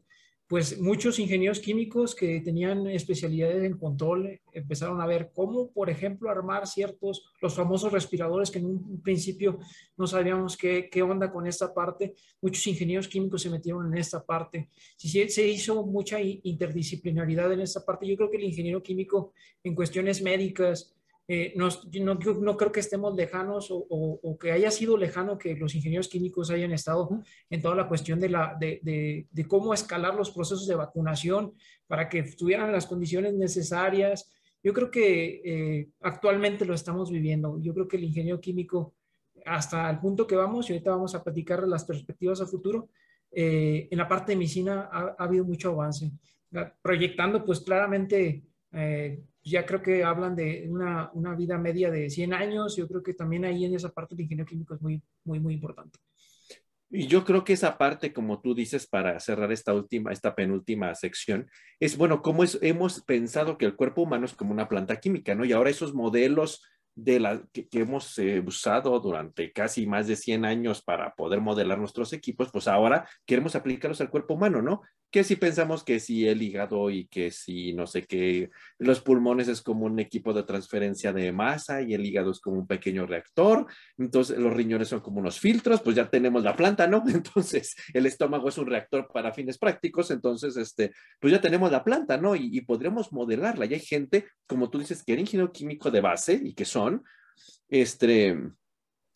pues muchos ingenieros químicos que tenían especialidades en control empezaron a ver cómo, por ejemplo, armar ciertos, los famosos respiradores que en un principio no sabíamos qué, qué onda con esta parte. Muchos ingenieros químicos se metieron en esta parte. Se hizo mucha interdisciplinaridad en esta parte, yo creo que el ingeniero químico en cuestiones médicas, eh, no, no, no, creo que estemos lejanos o, o, que haya sido lejano que los ingenieros químicos hayan estado en toda la cuestión de, la, de, de, de cómo escalar los procesos de vacunación para que tuvieran las condiciones necesarias. Yo creo que eh, actualmente lo estamos viviendo. Yo creo que el ingeniero químico, hasta el punto que vamos, y ahorita vamos a platicar las perspectivas a futuro, eh, en la parte de medicina ha, ha, habido mucho avance. Proyectando, pues claramente ya creo que hablan de una, una, vida media de 100 años. Yo creo que también ahí en esa parte el ingeniero químico es muy, muy, muy importante. Y yo creo que esa parte, como tú dices, para cerrar esta última, esta penúltima sección, es bueno, cómo es, hemos pensado que el cuerpo humano es como una planta química, ¿no? Y ahora esos modelos de la que, que hemos eh, usado durante casi más de 100 años para poder modelar nuestros equipos, pues ahora queremos aplicarlos al cuerpo humano, ¿no? Que si pensamos que si el hígado y que si no sé qué, los pulmones es como un equipo de transferencia de masa y el hígado es como un pequeño reactor, entonces los riñones son como unos filtros, pues ya tenemos la planta, ¿no? [LAUGHS] Entonces el estómago es un reactor para fines prácticos, entonces este, pues ya tenemos la planta, ¿no? Y, y podríamos modelarla. Y hay gente, como tú dices, que era ingeniero químico de base y que son este,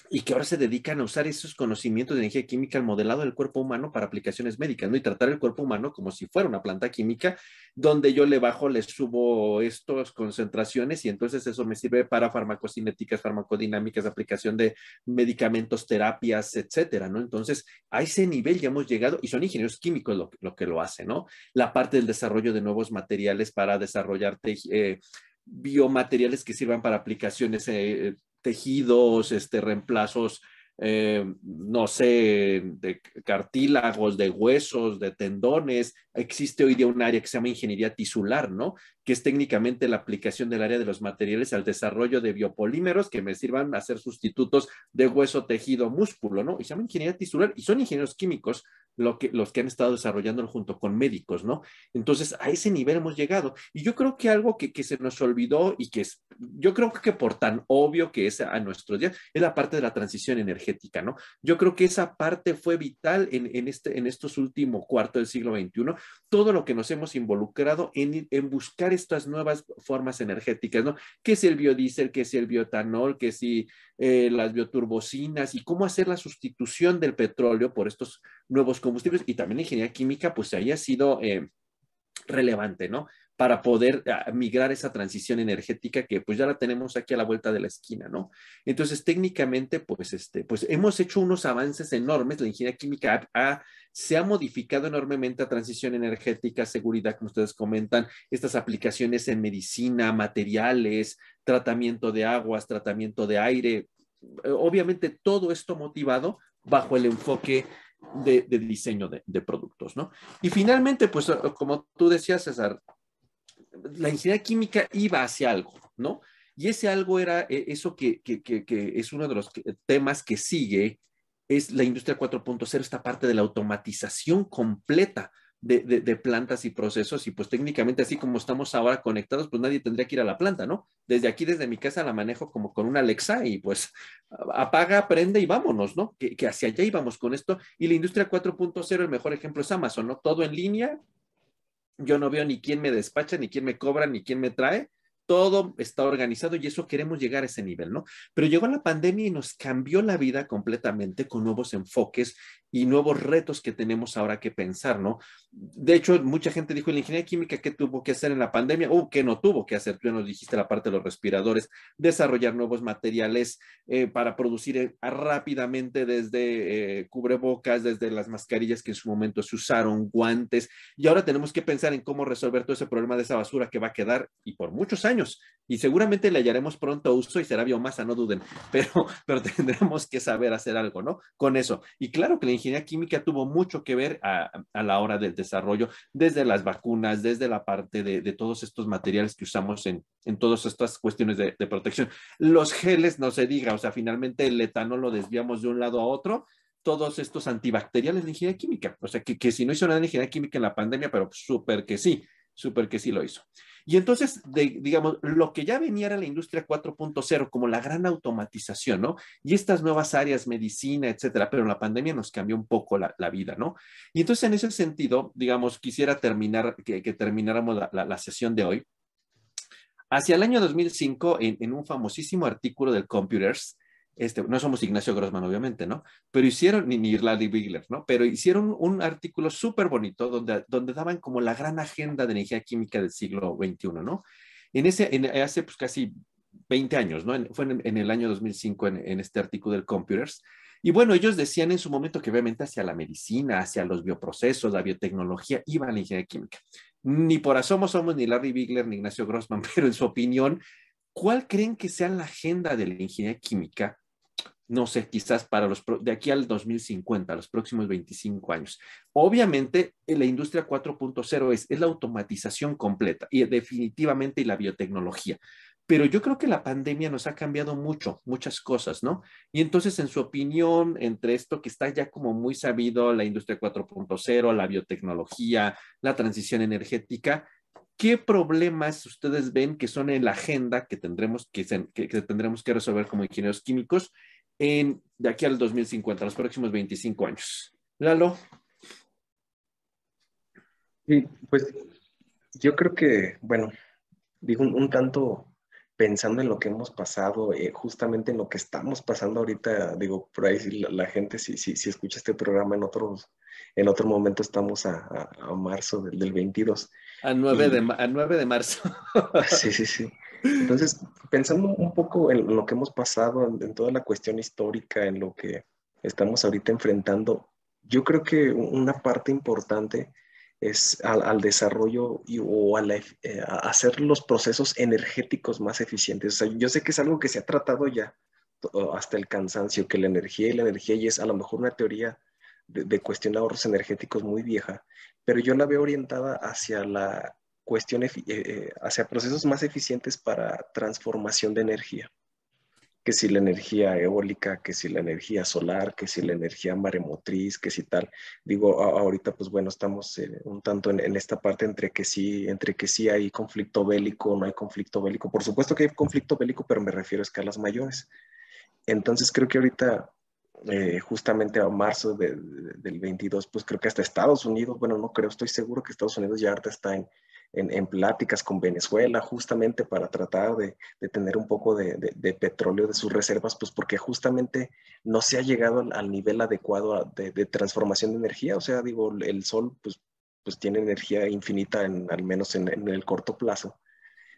y que ahora se dedican a usar esos conocimientos de energía química al modelado del cuerpo humano para aplicaciones médicas, ¿no? Y tratar el cuerpo humano como si fuera una planta química, donde yo le bajo, le subo estas concentraciones y entonces eso me sirve para farmacocinéticas, farmacodinámicas, aplicación de medicamentos, terapias, etcétera, ¿no? Entonces, a ese nivel ya hemos llegado y son ingenieros químicos lo, lo que lo hacen, ¿no? La parte del desarrollo de nuevos materiales para desarrollar eh, biomateriales que sirvan para aplicaciones, eh, tejidos, este, reemplazos eh, no sé, de cartílagos, de huesos, de tendones. Existe hoy día un área que se llama ingeniería tisular, ¿no? Que es técnicamente la aplicación del área de los materiales al desarrollo de biopolímeros que me sirvan a ser sustitutos de hueso, tejido, músculo, ¿no? Y se llama ingeniería tisular y son ingenieros químicos lo que, los que han estado desarrollándolo junto con médicos, ¿no? Entonces, a ese nivel hemos llegado. Y yo creo que algo que, que se nos olvidó y que es, yo creo que por tan obvio que es a nuestros días, es la parte de la transición energética, ¿no? Yo creo que esa parte fue vital en, en, este, en estos últimos cuartos del siglo XXI, todo lo que nos hemos involucrado en, en buscar estas nuevas formas energéticas, ¿no? ¿Qué es el biodiesel? ¿Qué es el bioetanol? ¿Qué si eh, las bioturbocinas? ¿Y cómo hacer la sustitución del petróleo por estos nuevos combustibles? Y también la ingeniería química, pues haya sido eh, relevante, ¿no? Para poder ah, migrar esa transición energética que pues ya la tenemos aquí a la vuelta de la esquina, ¿no? Entonces, técnicamente, pues, este, pues hemos hecho unos avances enormes, la ingeniería química se ha modificado enormemente a transición energética, seguridad, como ustedes comentan, estas aplicaciones en medicina, materiales, tratamiento de aguas, tratamiento de aire, obviamente todo esto motivado bajo el enfoque de, diseño de, de, productos, ¿no? Y finalmente, pues como tú decías, César, la ingeniería química iba hacia algo, ¿no? Y ese algo era eh, eso que, es uno de los temas que sigue, es la industria 4.0, esta parte de la automatización completa de, plantas y procesos. Y pues técnicamente, así como estamos ahora conectados, pues nadie tendría que ir a la planta, ¿no? Desde aquí, desde mi casa, la manejo como con una Alexa y pues [LAUGHS] apaga, prende y vámonos, ¿no? Que, que hacia allá íbamos con esto. Y la industria 4.0, el mejor ejemplo es Amazon, ¿no? Todo en línea, yo no veo ni quién me despacha, ni quién me cobra, ni quién me trae. Todo está organizado y eso queremos llegar a ese nivel, ¿no? Pero llegó la pandemia y nos cambió la vida completamente con nuevos enfoques y nuevos retos que tenemos ahora que pensar, ¿no? De hecho, mucha gente dijo, la ingeniería química, ¿qué tuvo que hacer en la pandemia? O uh, ¿qué no tuvo que hacer? Tú nos dijiste la parte de los respiradores, desarrollar nuevos materiales eh, para producir eh, rápidamente desde eh, cubrebocas, desde las mascarillas que en su momento se usaron, guantes, y ahora tenemos que pensar en cómo resolver todo ese problema de esa basura que va a quedar y por muchos años, y seguramente le hallaremos pronto uso y será biomasa, no duden, [LAUGHS] pero, pero tendremos que saber hacer algo, ¿no? Con eso. Y claro que la ingeniería química tuvo mucho que ver a, la hora del desarrollo, desde las vacunas, desde la parte de, todos estos materiales que usamos en, en todas estas cuestiones de, protección. Los geles, no se diga, o sea, finalmente el etanol lo desviamos de un lado a otro, todos estos antibacteriales de ingeniería química. O sea, que, que si no hizo nada de ingeniería química en la pandemia, pero súper que sí, súper que sí lo hizo. Y entonces, digamos, lo que ya venía era la industria 4.0, como la gran automatización, ¿no? Y estas nuevas áreas, medicina, etcétera, pero la pandemia nos cambió un poco la, vida, ¿no? Y entonces, en ese sentido, digamos, quisiera terminar, que, termináramos la, sesión de hoy. Hacia el año 2005, en, en un famosísimo artículo del Computers, este, no somos Ignacio Grossman, obviamente, ¿no? Pero hicieron, ni, ni Larry Bigler, ¿no? Pero hicieron un artículo súper bonito donde, donde daban como la gran agenda de energía química del siglo XXI, ¿no? En ese, en, hace pues casi 20 años, ¿no? fue en, el año 2005 en, este artículo del Computers. Y bueno, ellos decían en su momento que obviamente hacia la medicina, hacia los bioprocesos, la biotecnología, iba la ingeniería química. Ni por asomo somos ni Larry Bigler ni Ignacio Grossman, [LAUGHS] pero en su opinión, ¿cuál creen que sea la agenda de la ingeniería química no sé, quizás para los, de aquí al 2050, los próximos 25 años. Obviamente, la industria 4.0 es, es la automatización completa y definitivamente y la biotecnología. Pero yo creo que la pandemia nos ha cambiado mucho, muchas cosas, ¿no? Y entonces, en su opinión, entre esto que está ya como muy sabido, la industria 4.0, la biotecnología, la transición energética, ¿qué problemas ustedes ven que son en la agenda que tendremos que, que tendremos que resolver como ingenieros químicos en, de aquí al 2050, los próximos 25 años. Lalo. Sí, pues yo creo que, bueno, digo un, tanto pensando en lo que hemos pasado, eh, justamente en lo que estamos pasando ahorita, digo, por ahí la, gente, si, si, si, escucha este programa en otros, en otro momento estamos a, a, marzo del, del, 22. A 9, de, a 9 de marzo. [LAUGHS] sí, sí, sí. Entonces, pensando un poco en lo que hemos pasado, en, toda la cuestión histórica, en lo que estamos ahorita enfrentando, yo creo que una parte importante es al, desarrollo y, o eh, a, hacer los procesos energéticos más eficientes. O sea, yo sé que es algo que se ha tratado ya hasta el cansancio que la energía y la energía y es a lo mejor una teoría de, de cuestión de ahorros energéticos muy vieja, pero yo la veo orientada hacia la cuestión, eh, hacia procesos más eficientes para transformación de energía que si la energía eólica, que si la energía solar, que si la energía maremotriz, que si tal. Digo, ahorita pues bueno, estamos eh, un tanto en, esta parte entre que sí, entre que sí hay conflicto bélico, no hay conflicto bélico. Por supuesto que hay conflicto bélico, pero me refiero a escalas mayores. Entonces creo que ahorita, eh, justamente a marzo del 22, pues creo que hasta Estados Unidos, bueno, no creo, estoy seguro que Estados Unidos ya ahorita está en, en, pláticas con Venezuela justamente para tratar de, tener un poco de, petróleo de sus reservas, pues porque justamente no se ha llegado al, nivel adecuado de, transformación de energía. O sea, digo, el sol pues, pues tiene energía infinita, en, al menos en, el corto plazo,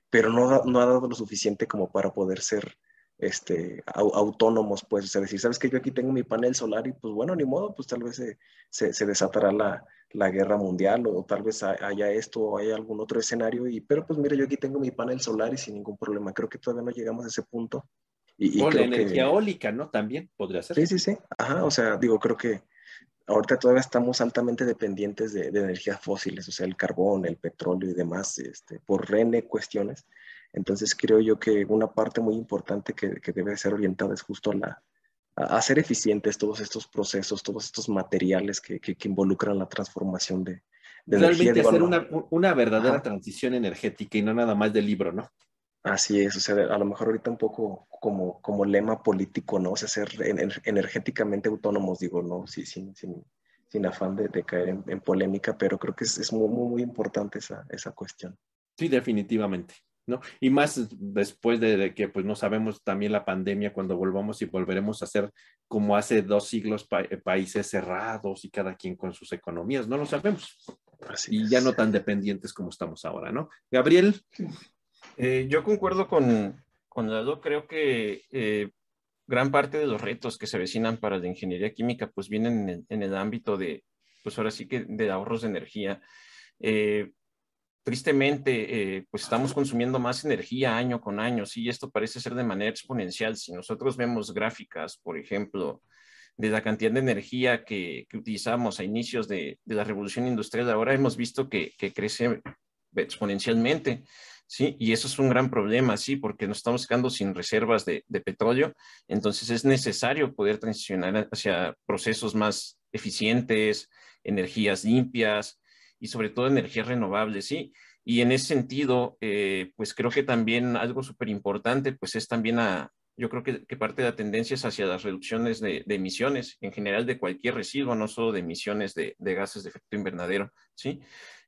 pero no, no ha dado lo suficiente como para poder ser este, autónomos, pues, o sea, decir, sabes que yo aquí tengo mi panel solar y pues bueno, ni modo, pues tal vez se, se desatará la, la guerra mundial o tal vez haya esto o haya algún otro escenario, y, pero pues mira, yo aquí tengo mi panel solar y sin ningún problema. Creo que todavía no llegamos a ese punto. Y, o la energía eólica, ¿no? También podría ser. Sí, sí, sí. Ajá, o sea, digo, creo que ahorita todavía estamos altamente dependientes de, energías fósiles, o sea, el carbón, el petróleo y demás, este, por N cuestiones. Entonces creo yo que una parte muy importante que, que debe ser orientada es justo a la, hacer eficientes todos estos procesos, todos estos materiales que, que, involucran la transformación de, de Realmente hacer una, una, verdadera transición energética y no nada más del libro, ¿no? Así es, o sea, a lo mejor ahorita un poco como, como lema político, ¿no? O sea, ser energéticamente autónomos, digo, ¿no? Sí, sin, sin, sin afán de, de caer en, en, polémica, pero creo que es, es muy, muy, muy importante esa, esa cuestión. Sí, definitivamente. ¿No? Y más después de, que pues no sabemos también la pandemia cuando volvamos y volveremos a ser como hace dos siglos eh, países cerrados y cada quien con sus economías, no lo sabemos. y ya no tan dependientes como estamos ahora, ¿no? Gabriel. Eh, yo concuerdo con, con Lalo, creo que eh, gran parte de los retos que se avecinan para la ingeniería química pues vienen en, en el ámbito de, pues ahora sí que de ahorros de energía. Eh, tristemente, eh, pues estamos consumiendo más energía año con año, sí, esto parece ser de manera exponencial. Si nosotros vemos gráficas, por ejemplo, de la cantidad de energía que, utilizamos a inicios de, la revolución industrial, ahora hemos visto que, crece exponencialmente, sí, y eso es un gran problema, sí, porque nos estamos quedando sin reservas de, de petróleo, entonces es necesario poder transicionar hacia procesos más eficientes, energías limpias, y sobre todo energías renovables, ¿sí? Y en ese sentido, eh, pues creo que también algo súper importante, pues es también a, yo creo que, parte de la tendencia es hacia las reducciones de, emisiones, en general de cualquier residuo, no solo de emisiones de, gases de efecto invernadero, ¿sí?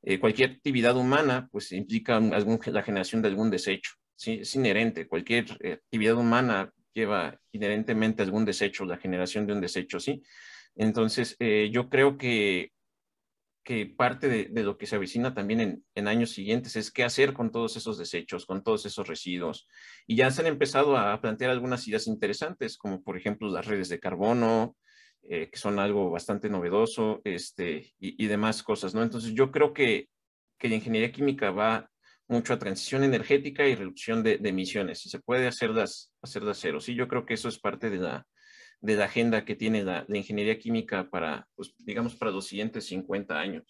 Eh, cualquier actividad humana, pues implica la generación de algún desecho, ¿sí? Es inherente, cualquier eh, actividad humana lleva inherentemente algún desecho, la generación de un desecho, ¿sí? Entonces, yo creo que que parte de, lo que se avecina también en, años siguientes es qué hacer con todos esos desechos, con todos esos residuos. Y ya se han empezado a plantear algunas ideas interesantes, como por ejemplo las redes de carbono, eh, que son algo bastante novedoso, este, y, demás cosas, ¿no? Entonces yo creo que, que, la ingeniería química va mucho a transición energética y reducción de, emisiones, y se puede hacerlas, hacerlas cero. Sí, yo creo que eso es parte de la, de la agenda que tiene la, ingeniería química para, pues, digamos, para los siguientes 50 años.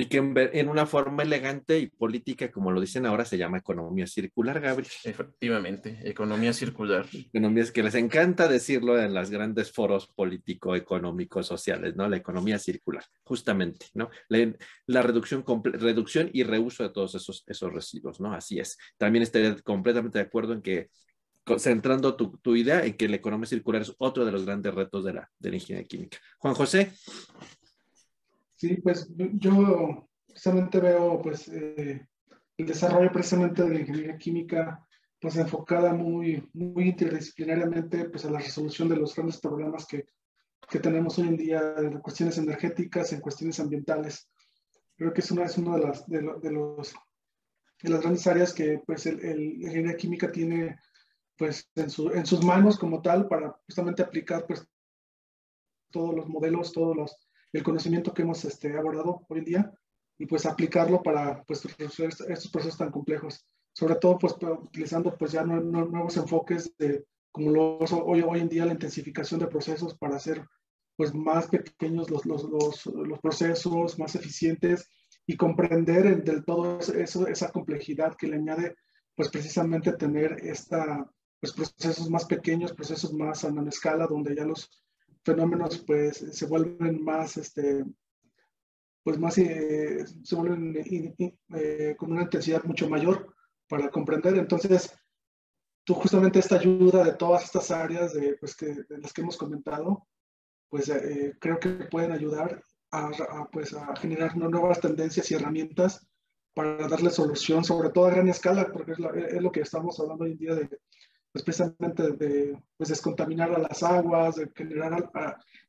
Y que en, una forma elegante y política, como lo dicen ahora, se llama economía circular, Gabriel. Efectivamente, economía circular. Economías que les encanta decirlo en los grandes foros político-económicos sociales, ¿no? La economía circular, justamente, ¿no? La, reducción, reducción y reuso de todos esos, esos residuos, ¿no? Así es. También estoy completamente de acuerdo en que centrando tu, tu, idea en que la economía circular es otro de los grandes retos de la, de la ingeniería química. Juan José. Sí, pues yo precisamente veo pues eh, el desarrollo precisamente de la ingeniería química pues enfocada muy, muy interdisciplinariamente pues a la resolución de los grandes problemas que, que tenemos hoy en día en cuestiones energéticas, en cuestiones ambientales. Creo que es una, es una de las, de, de los, de las grandes áreas que pues el, el, la ingeniería química tiene pues en, su, en, sus manos como tal para justamente aplicar pues todos los modelos, todos los, el conocimiento que hemos este, abordado hoy en día y pues aplicarlo para pues resolver estos procesos tan complejos. Sobre todo pues utilizando pues ya nuevos enfoques de como lo hoy, hoy en día la intensificación de procesos para hacer pues más pequeños los, los, los, los procesos, más eficientes y comprender del todo eso, esa complejidad que le añade pues precisamente tener esta, pues procesos más pequeños, procesos más a escala, donde ya los fenómenos pues se vuelven más, este, pues más, eh, se vuelven eh, con una intensidad mucho mayor para comprender. Entonces, tú justamente esta ayuda de todas estas áreas de, pues, que, de las que hemos comentado, pues eh, creo que pueden ayudar a, pues, a generar nuevas tendencias y herramientas para darle solución, sobre todo a gran escala, porque es, es lo que estamos hablando hoy en día de pues precisamente de pues, descontaminar a las aguas, de generar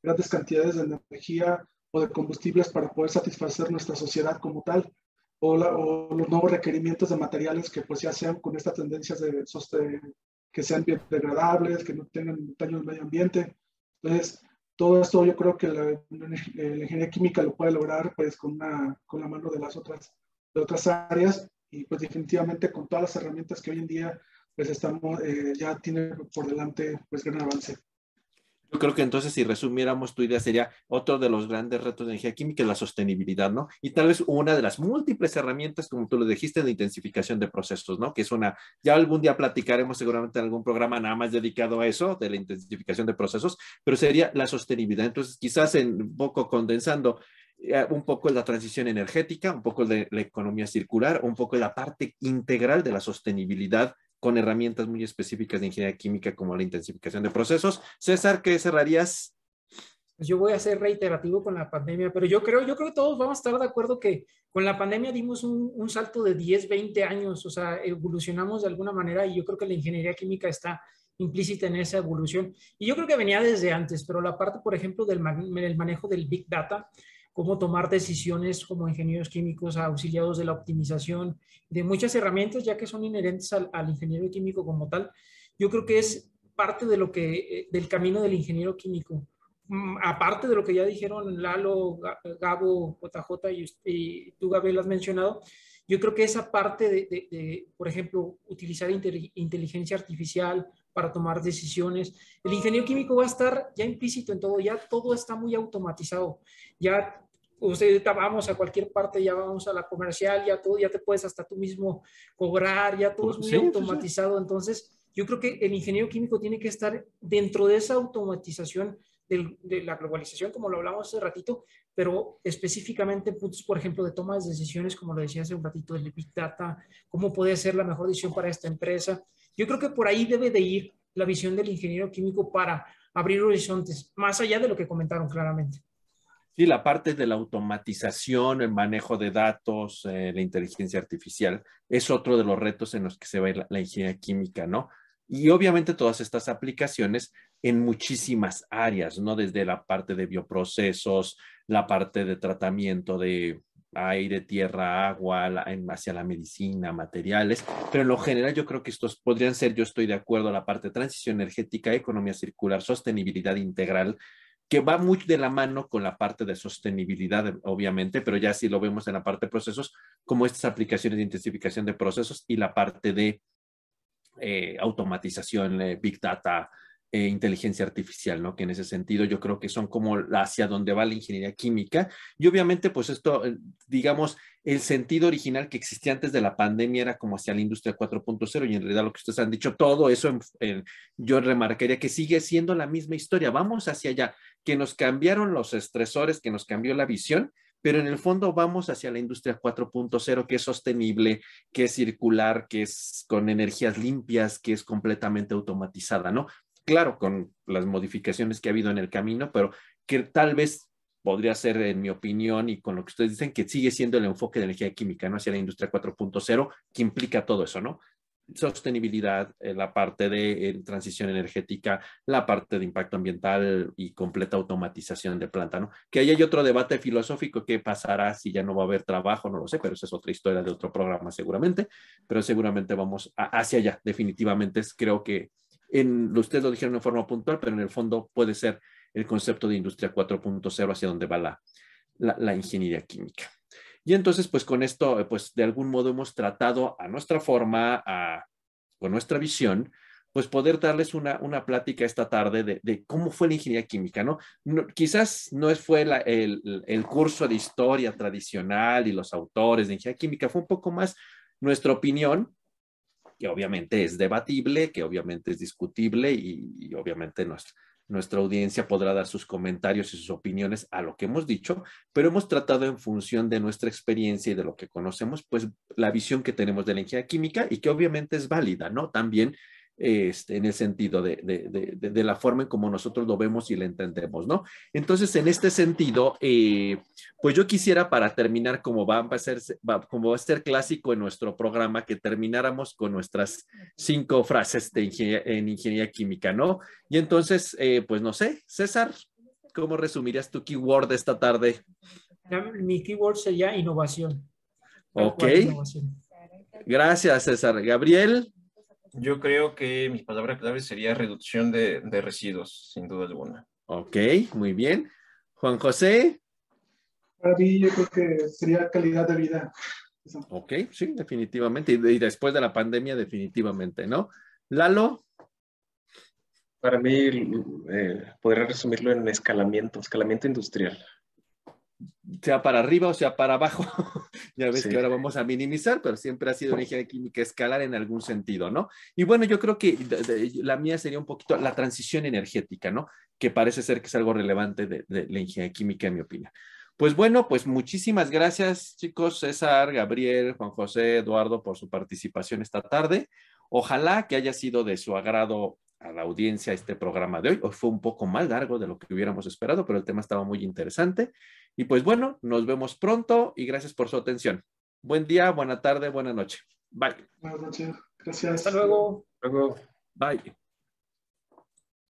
grandes cantidades de energía o de combustibles para poder satisfacer nuestra sociedad como tal, o, los nuevos requerimientos de materiales que pues ya sean con estas tendencias de, que sean biodegradables, que no tengan daño al medio ambiente. Entonces, todo esto yo creo que la, ingeniería química lo puede lograr pues con, una, con la mano de las otras, de otras áreas y pues definitivamente con todas las herramientas que hoy en día pues estamos, eh, ya tiene por delante pues gran avance. Yo creo que entonces si resumiéramos tu idea sería otro de los grandes retos de energía química la sostenibilidad, ¿no? Y tal vez una de las múltiples herramientas, como tú lo dijiste, de intensificación de procesos, ¿no? Que es una, ya algún día platicaremos seguramente en algún programa nada más dedicado a eso, de la intensificación de procesos, pero sería la sostenibilidad. Entonces, quizás en un poco condensando, eh, un poco la transición energética, un poco de la economía circular, un poco la parte integral de la sostenibilidad con herramientas muy específicas de ingeniería química como la intensificación de procesos. César, ¿qué cerrarías? Pues yo voy a ser reiterativo con la pandemia, pero yo creo, yo creo que todos vamos a estar de acuerdo que con la pandemia dimos un, un salto de 10, 20 años, o sea, evolucionamos de alguna manera y yo creo que la ingeniería química está implícita en esa evolución. Y yo creo que venía desde antes, pero la parte, por ejemplo, del el manejo del Big Data, cómo tomar decisiones como ingenieros químicos auxiliados de la optimización, de muchas herramientas ya que son inherentes al, ingeniero químico como tal. Yo creo que es parte de lo que, eh, del camino del ingeniero químico. Mm, aparte de lo que ya dijeron Lalo, Gabo, JJ y, y tú, Gabriel, has mencionado, yo creo que esa parte de, de por ejemplo, utilizar inteligencia artificial para tomar decisiones, el ingeniero químico va a estar ya implícito en todo, ya todo está muy automatizado. Ya usted vamos a cualquier parte, ya vamos a la comercial, ya todo, ya te puedes hasta tú mismo cobrar, ya todo es muy automatizado. Entonces, yo creo que el ingeniero químico tiene que estar dentro de esa automatización de, la globalización, como lo hablamos hace ratito, pero específicamente puntos, por ejemplo, de toma de decisiones, como lo decía hace un ratito, del Big Data, cómo puede ser la mejor decisión para esta empresa. Yo creo que por ahí debe de ir la visión del ingeniero químico para abrir horizontes, más allá de lo que comentaron claramente. Sí, la parte de la automatización, el manejo de datos, eh, la inteligencia artificial, es otro de los retos en los que se va la, la ingeniería química, ¿no? Y obviamente todas estas aplicaciones en muchísimas áreas, ¿no? Desde la parte de bioprocesos, la parte de tratamiento de aire, tierra, agua, hacia la medicina, materiales, pero en lo general yo creo que estos podrían ser, yo estoy de acuerdo, la parte de transición energética, economía circular, sostenibilidad integral, que va muy de la mano con la parte de sostenibilidad, obviamente, pero ya si lo vemos en la parte de procesos, como estas aplicaciones de intensificación de procesos y la parte de eh, automatización, eh, big data, eh, inteligencia artificial, ¿no? Que en ese sentido yo creo que son como hacia donde va la ingeniería química. Y obviamente, pues esto, digamos, el sentido original que existía antes de la pandemia era como hacia la industria 4.0 y en realidad lo que ustedes han dicho, todo eso, yo remarcaría que sigue siendo la misma historia. Vamos hacia allá que nos cambiaron los estresores, que nos cambió la visión, pero en el fondo vamos hacia la industria 4.0, que es sostenible, que es circular, que es con energías limpias, que es completamente automatizada, ¿no? Claro, con las modificaciones que ha habido en el camino, pero que tal vez podría ser, en mi opinión, y con lo que ustedes dicen, que sigue siendo el enfoque de energía química, ¿no? Hacia la industria 4.0, que implica todo eso, ¿no? Sostenibilidad, eh, la parte de eh, transición energética, la parte de impacto ambiental y completa automatización de planta, ¿no? Que ahí hay otro debate filosófico, ¿qué pasará si ya no va a haber trabajo? No lo sé, pero esa es otra historia de otro programa seguramente, pero seguramente vamos hacia allá, definitivamente. Creo que en, ustedes lo dijeron de forma puntual, pero en el fondo puede ser el concepto de industria 4.0 hacia donde va la ingeniería química. Y entonces, pues con esto, pues de algún modo hemos tratado a nuestra forma, a, con nuestra visión, pues poder darles una, una plática esta tarde de, cómo fue la ingeniería química, ¿no? quizás no fue el, el, curso de historia tradicional y los autores de ingeniería química, fue un poco más nuestra opinión, que obviamente es debatible, que obviamente es discutible y, y obviamente nuestra, nuestra audiencia podrá dar sus comentarios y sus opiniones a lo que hemos dicho, pero hemos tratado en función de nuestra experiencia y de lo que conocemos, pues la visión que tenemos de la ingeniería química y que obviamente es válida, ¿no? También este, en el sentido de, de, la forma en como nosotros lo vemos y lo entendemos, ¿no? Entonces, en este sentido, eh, pues yo quisiera para terminar, como va a, ser, como va a ser clásico en nuestro programa, que termináramos con nuestras cinco frases de en ingeniería química, ¿no? Y entonces, eh, pues no sé, César, ¿cómo resumirías tu keyword de esta tarde? Mi keyword sería innovación. Ok. Gracias, César. Gabriel. Yo creo que mi palabra clave sería reducción de, residuos, sin duda alguna. Ok, muy bien. Juan José. Para mí yo creo que sería calidad de vida. Ok, sí, definitivamente. Y, después de la pandemia, definitivamente, ¿no? Lalo. Para mí, eh, podría resumirlo en escalamiento, escalamiento industrial sea para arriba o sea para abajo. [LAUGHS] ya ves que ahora vamos a minimizar, pero siempre ha sido una ingeniería química escalar en algún sentido, ¿no? Y bueno, yo creo que la mía sería un poquito la transición energética, ¿no? Que parece ser que es algo relevante de, la ingeniería química, en mi opinión. Pues bueno, pues muchísimas gracias, chicos, César, Gabriel, Juan José, Eduardo, por su participación esta tarde. Ojalá que haya sido de su agrado a la audiencia este programa de hoy. Hoy fue un poco más largo de lo que hubiéramos esperado, pero el tema estaba muy interesante. Y pues bueno, nos vemos pronto y gracias por su atención. Buen día, buena tarde, buena noche. Bye. Buenas noches. Gracias. Hasta luego. Luego. Bye.